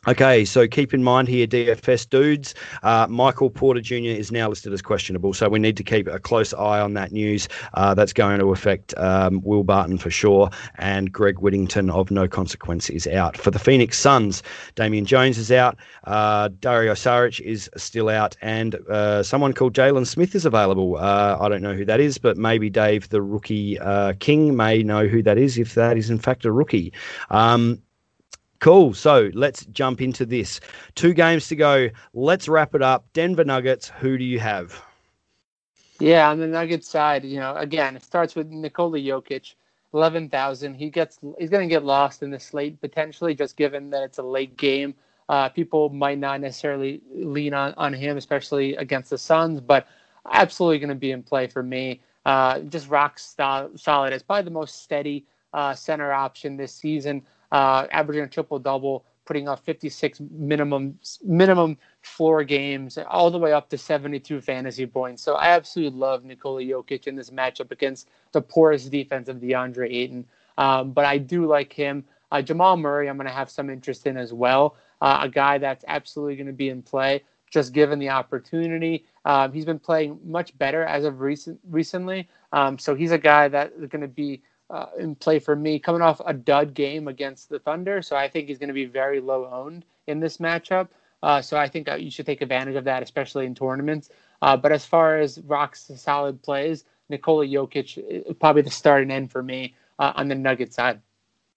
Okay, so keep in mind here, DFS dudes, uh, Michael Porter Jr. is now listed as questionable, so we need to keep a close eye on that news. Uh, that's going to affect um, Will Barton for sure, and Greg Whittington of no consequence is out. For the Phoenix Suns, Damian Jones is out, uh, Dario Saric is still out, and uh, someone called Jalen Smith is available. Uh, I don't know who that is, but maybe Dave, the rookie uh, king, may know who that is if that is in fact a rookie. Um, Cool. So let's jump into this. Two games to go. Let's wrap it up. Denver Nuggets, who do you have? Yeah, on the Nuggets side, you know, again, it starts with Nikola Jokic, eleven thousand. He gets he's going to get lost in the slate potentially, just given that it's a late game. Uh, people might not necessarily lean on, on him, especially against the Suns, but absolutely going to be in play for me. Uh, just rock solid. It's probably the most steady uh, center option this season uh, averaging a triple double, putting up 56 minimum minimum floor games, all the way up to 72 fantasy points. So I absolutely love Nikola Jokic in this matchup against the poorest defense of DeAndre Ayton. Um, but I do like him. Uh, Jamal Murray, I'm going to have some interest in as well. Uh, a guy that's absolutely going to be in play, just given the opportunity. Um, he's been playing much better as of recent recently. Um, so he's a guy that is going to be uh, in play for me, coming off a dud game against the Thunder. So I think he's going to be very low owned in this matchup. Uh, so I think you should take advantage of that, especially in tournaments. Uh, but as far as Rock's solid plays, Nikola Jokic probably the start and end for me uh, on the Nugget side.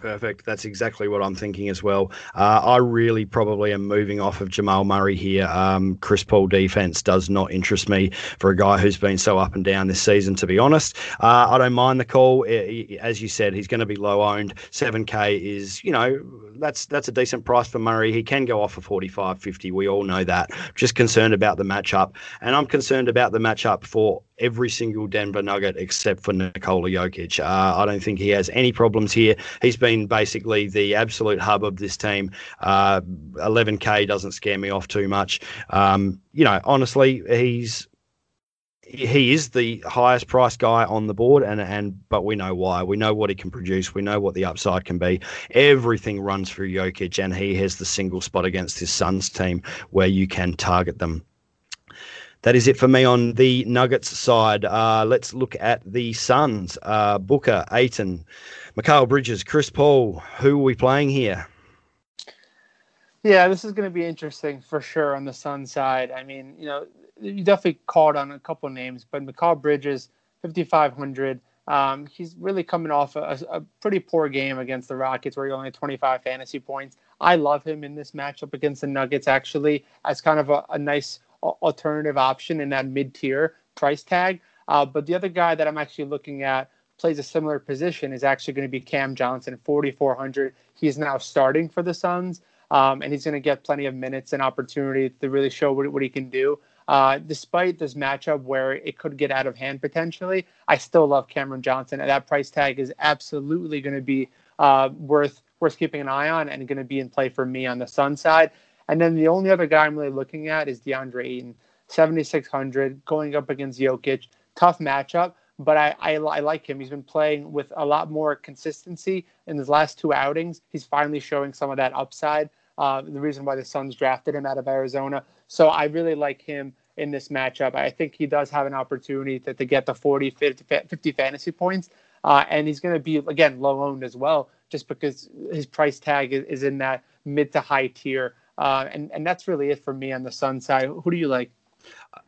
Perfect. That's exactly what I'm thinking as well. Uh, I really probably am moving off of Jamal Murray here. Um, Chris Paul defense does not interest me for a guy who's been so up and down this season, to be honest. Uh, I don't mind the call. As you said, he's going to be low owned. 7K is, you know, that's that's a decent price for Murray. He can go off for 45, 50. We all know that. Just concerned about the matchup. And I'm concerned about the matchup for every single Denver Nugget except for Nikola Jokic. Uh, I don't think he has any problems here. He's been basically the absolute hub of this team. Uh, 11K doesn't scare me off too much. Um, you know, honestly, he's he is the highest priced guy on the board and and but we know why we know what he can produce we know what the upside can be everything runs through Jokic and he has the single spot against his Suns team where you can target them that is it for me on the Nuggets side. Uh, let's look at the Suns. Uh, Booker, Ayton, Mikal Bridges, Chris Paul. Who are we playing here? Yeah, this is going to be interesting for sure on the Sun side. I mean, you know, you definitely called on a couple names, but Mikal Bridges, 5,500. Um, he's really coming off a, a, pretty poor game against the Rockets, where he only had 25 fantasy points. I love him in this matchup against the Nuggets, actually, as kind of a, a nice alternative option in that mid tier price tag. Uh, but the other guy that I'm actually looking at plays a similar position is actually going to be Cam Johnson, 4,400. He's now starting for the Suns, um, and he's going to get plenty of minutes and opportunity to really show what, what he can do. Uh, despite this matchup where it could get out of hand potentially, I still love Cameron Johnson, and that price tag is absolutely going to be uh, worth worth keeping an eye on and going to be in play for me on the Sun side. And then the only other guy I'm really looking at is DeAndre Ayton, 7,600, going up against Jokic. Tough matchup, but I, I, I, like him. He's been playing with a lot more consistency in his last two outings. He's finally showing some of that upside. Uh, the reason why the Suns drafted him out of Arizona. So I really like him in this matchup. I think he does have an opportunity to, to get the 40, 50, 50 fantasy points. Uh, and he's going to be, again, low owned as well, just because his price tag is, is in that mid to high tier. Uh, and, and that's really it for me on the Sun side. Who do you like?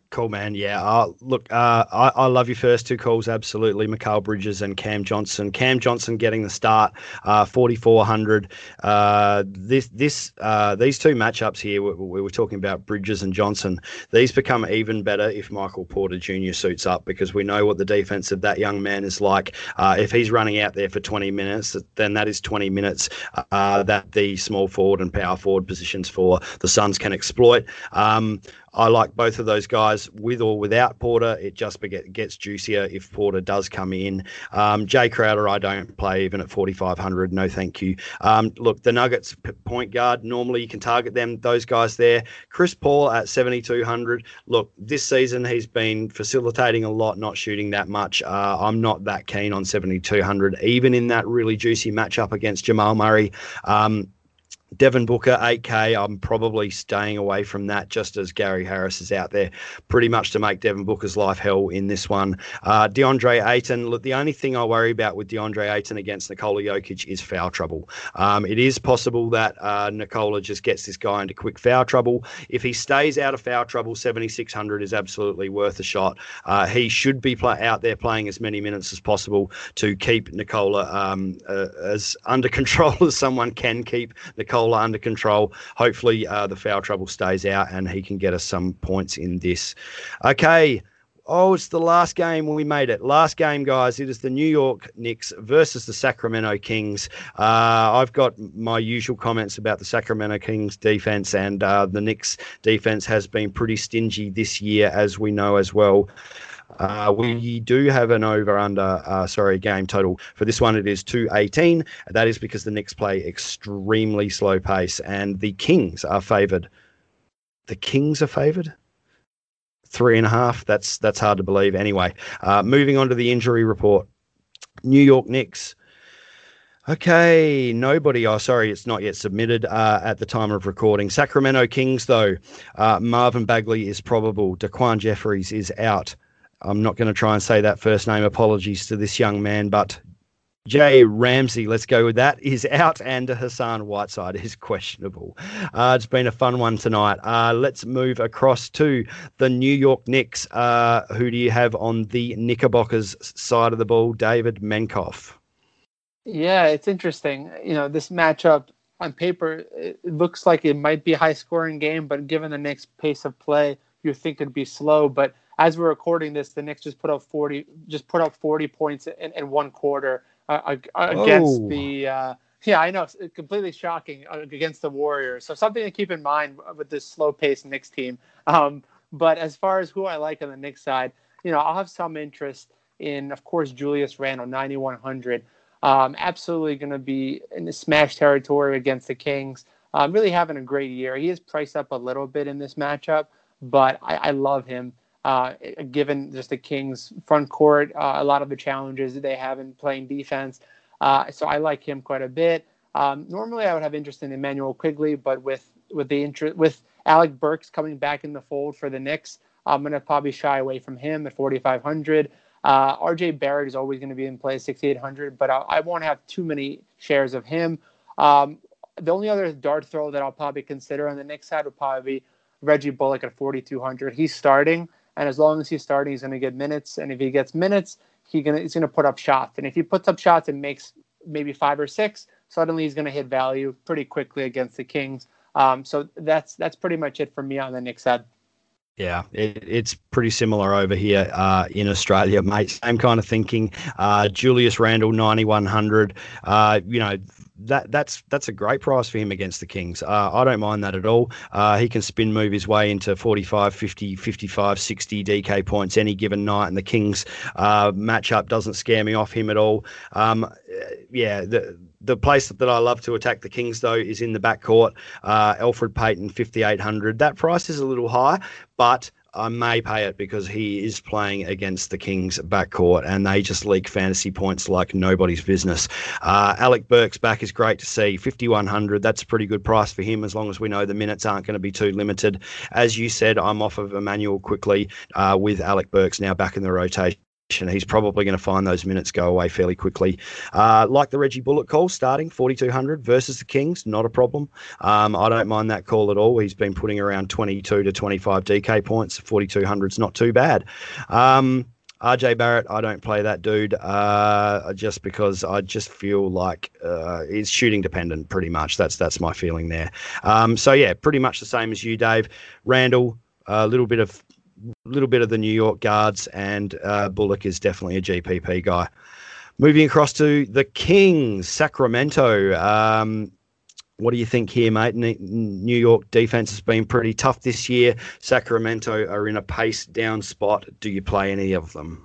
Cool, man. Yeah. Uh, look, uh, I, I, love your first two calls. Absolutely. Mikal Bridges and Cam Johnson. Cam Johnson getting the start, uh, 4,400. Uh, this, this, uh, these two matchups here, we, we, were talking about Bridges and Johnson. These become even better if Michael Porter Jr. suits up because we know what the defense of that young man is like. Uh, if he's running out there for 20 minutes, then that is 20 minutes that the small forward and power forward positions for the Suns can exploit. Um, I like both of those guys with or without Porter. It just gets juicier if Porter does come in. Um, Jae Crowder, I don't play even at 4,500. No, thank you. Um, look, the Nuggets point guard, normally you can target them, those guys there. Chris Paul at 7,200. Look, this season he's been facilitating a lot, not shooting that much. Uh, I'm not that keen on 7,200, even in that really juicy matchup against Jamal Murray. Um, Devin Booker, 8K. I'm probably staying away from that just as Gary Harris is out there pretty much to make Devin Booker's life hell in this one. Uh, DeAndre Ayton, look, the only thing I worry about with DeAndre Ayton against Nikola Jokic is foul trouble. Um, it is possible that uh, Nikola just gets this guy into quick foul trouble. If he stays out of foul trouble, 7,600 is absolutely worth a shot. Uh, he should be out there playing as many minutes as possible to keep Nikola um, uh, as under <laughs> control as someone can keep Nikola Cola under control. Hopefully, uh, the foul trouble stays out and he can get us some points in this. Okay. Oh, it's the last game we made it. Last game, guys. It is the New York Knicks versus the Sacramento Kings. Uh, I've got my usual comments about the Sacramento Kings defense, and uh, the Knicks defense has been pretty stingy this year, as we know as well. Uh, we do have an over under, uh, sorry, game total. For this one, it is 218. That is because the Knicks play extremely slow pace and the Kings are favoured. The Kings are favoured? Three and a half. That's that's hard to believe. Anyway, uh, moving on to the injury report. New York Knicks. Okay, nobody. Oh, sorry, it's not yet submitted uh, at the time of recording. Sacramento Kings, though, uh, Marvin Bagley is probable. Daquan Jeffries is out. I'm not going to try and say that first name. Apologies to this young man, but Jay Ramsey, let's go with that, is out, and Hassan Whiteside is questionable. Uh, it's been a fun one tonight. Uh, let's move across to the New York Knicks. Uh, who do you have on the Knickerbockers side of the ball? David Menkoff. Yeah, it's interesting. You know, this matchup on paper, it looks like it might be a high scoring game, but given the Knicks' pace of play, you think it'd be slow. But as we're recording this, the Knicks just put up 40, just put up 40 points in, in one quarter uh, against oh. the. Uh, yeah, I know, it's completely shocking uh, against the Warriors. So something to keep in mind with this slow-paced Knicks team. Um, but as far as who I like on the Knicks side, you know, I'll have some interest in, of course, Julius Randle, 9100. Um, absolutely going to be in the smash territory against the Kings. Um, really having a great year. He is priced up a little bit in this matchup, but I, I love him uh, given just the Kings front court, uh, a lot of the challenges that they have in playing defense. Uh, so I like him quite a bit. Um, normally, I would have interest in Immanuel Quickley, but with with the interest with Alec Burks coming back in the fold for the Knicks, I'm gonna probably shy away from him at 4,500. Uh, RJ Barrett is always going to be in play at 6,800, but I, I, won't have too many shares of him. Um, the only other dart throw that I'll probably consider on the Knicks side would probably be Reggie Bullock at 4,200. He's starting. And as long as he's starting, he's going to get minutes. And if he gets minutes, he gonna, he's going to put up shots. And if he puts up shots and makes maybe five or six, suddenly he's going to hit value pretty quickly against the Kings. Um, so that's that's pretty much it for me on the Knicks side. Yeah, it, it's pretty similar over here uh, in Australia, mate. Same kind of thinking. Uh, Julius Randle, 9,100. Uh, you know, that that's that's a great price for him against the Kings. Uh, I don't mind that at all. Uh, he can spin move his way into 45, 50, 55, 60 DK points any given night, and the Kings uh, matchup doesn't scare me off him at all. Um, yeah, the, the place that I love to attack the Kings though is in the backcourt. Uh, Elfrid Payton, fifty eight hundred. That price is a little high, but I may pay it because he is playing against the Kings backcourt and they just leak fantasy points like nobody's business. Uh, Alec Burks back is great to see. 5,100, that's a pretty good price for him as long as we know the minutes aren't going to be too limited. As you said, I'm off of Immanuel Quickley uh, with Alec Burks now back in the rotation he's probably going to find those minutes go away fairly quickly. Uh, like the Reggie Bullock call, starting 4,200 versus the Kings, not a problem. Um, I don't mind that call at all. He's been putting around 22 to 25 DK points. 4,200 is not too bad. Um, RJ Barrett, I don't play that dude uh, just because I just feel like uh, he's shooting dependent pretty much. That's that's my feeling there. Um, so yeah, pretty much the same as you, Dave. Randle, a little bit of little bit of the New York guards, and uh, Bullock is definitely a GPP guy. Moving across to the Kings, Sacramento. Um, what do you think here, mate? New York defense has been pretty tough this year. Sacramento are in a pace down spot. Do you play any of them?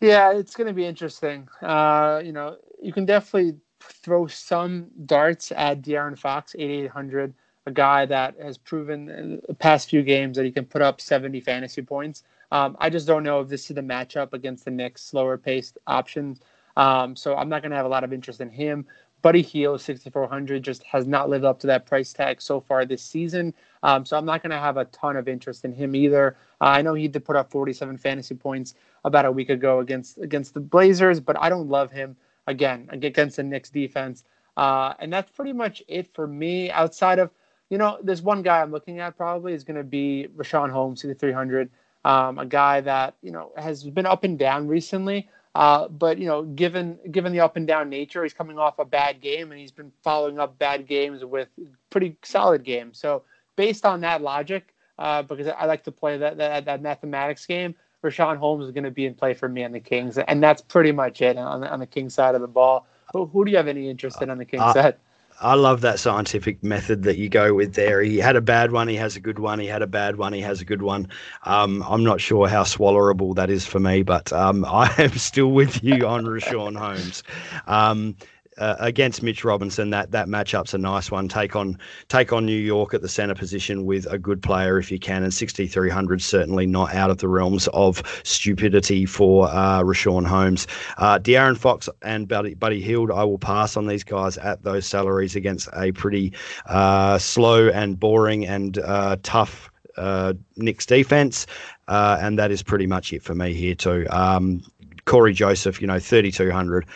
Yeah, it's going to be interesting. Uh, you know, you can definitely throw some darts at De'Aaron Fox, 8800 a guy that has proven in the past few games that he can put up 70 fantasy points. Um, I just don't know if this is the matchup against the Knicks, slower paced options. Um, so I'm not going to have a lot of interest in him. Buddy Hield, 6,400, just has not lived up to that price tag so far this season. Um, so I'm not going to have a ton of interest in him either. Uh, I know he did put up 47 fantasy points about a week ago against against the Blazers, but I don't love him again against the Knicks defense. Uh, and that's pretty much it for me. Outside of you know, there's one guy I'm looking at probably is going to be Richaun Holmes, 300, um, a guy that you know has been up and down recently. Uh, but you know, given given the up and down nature, he's coming off a bad game, and he's been following up bad games with pretty solid games. So based on that logic, uh, because I like to play that, that that mathematics game, Richaun Holmes is going to be in play for me on the Kings, and that's pretty much it on the, on the Kings side of the ball. Who, who do you have any interest in on the Kings uh, side? I love that scientific method that you go with there. He had a bad one, he has a good one. He had a bad one, he has a good one. Um, I'm not sure how swallowable that is for me, but um, <laughs> I am still with you on Richaun Holmes. Um, uh, against Mitch Robinson, that that matchup's a nice one. Take on take on New York at the center position with a good player if you can, and 6300 certainly not out of the realms of stupidity for uh, Richaun Holmes. Uh, De'Aaron Fox and Buddy, Buddy Hield, I will pass on these guys at those salaries against a pretty uh, slow and boring and uh, tough uh, Knicks defense. Uh, and that is pretty much it for me here too. Um, Cory Joseph, you know, 3,200.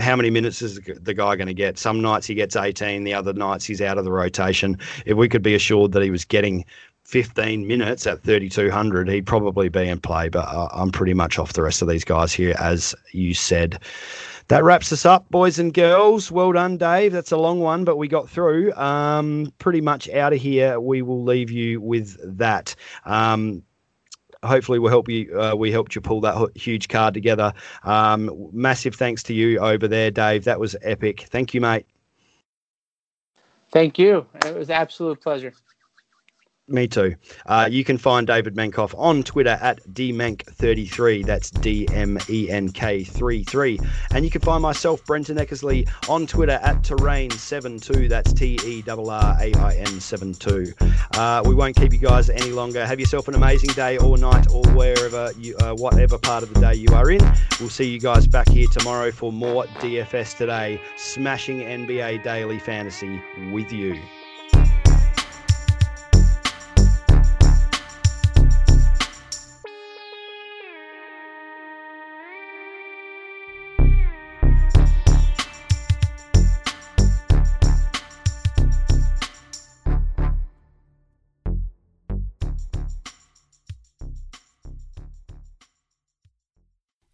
How many minutes is the guy going to get? Some nights he gets 18, the other nights he's out of the rotation. If we could be assured that he was getting 15 minutes at 3,200, he'd probably be in play. But uh, I'm pretty much off the rest of these guys here, as you said. That wraps us up, boys and girls. Well done, Dave. That's a long one, but we got through. Um, pretty much out of here. We will leave you with that. Um, hopefully we'll help you. Uh, we helped you pull that huge card together. Um, massive thanks to you over there, Dave. That was epic. Thank you, mate. Thank you. It was absolute pleasure. Me too. Uh, you can find David Menkoff on Twitter at dmenk33. That's D M E N K 33. And you can find myself, Brenton Eckersley, on Twitter at Terrain72. That's T E R R A I N 72. Uh, we won't keep you guys any longer. Have yourself an amazing day or night or wherever you, uh, whatever part of the day you are in. We'll see you guys back here tomorrow for more DFS today, smashing NBA daily fantasy with you.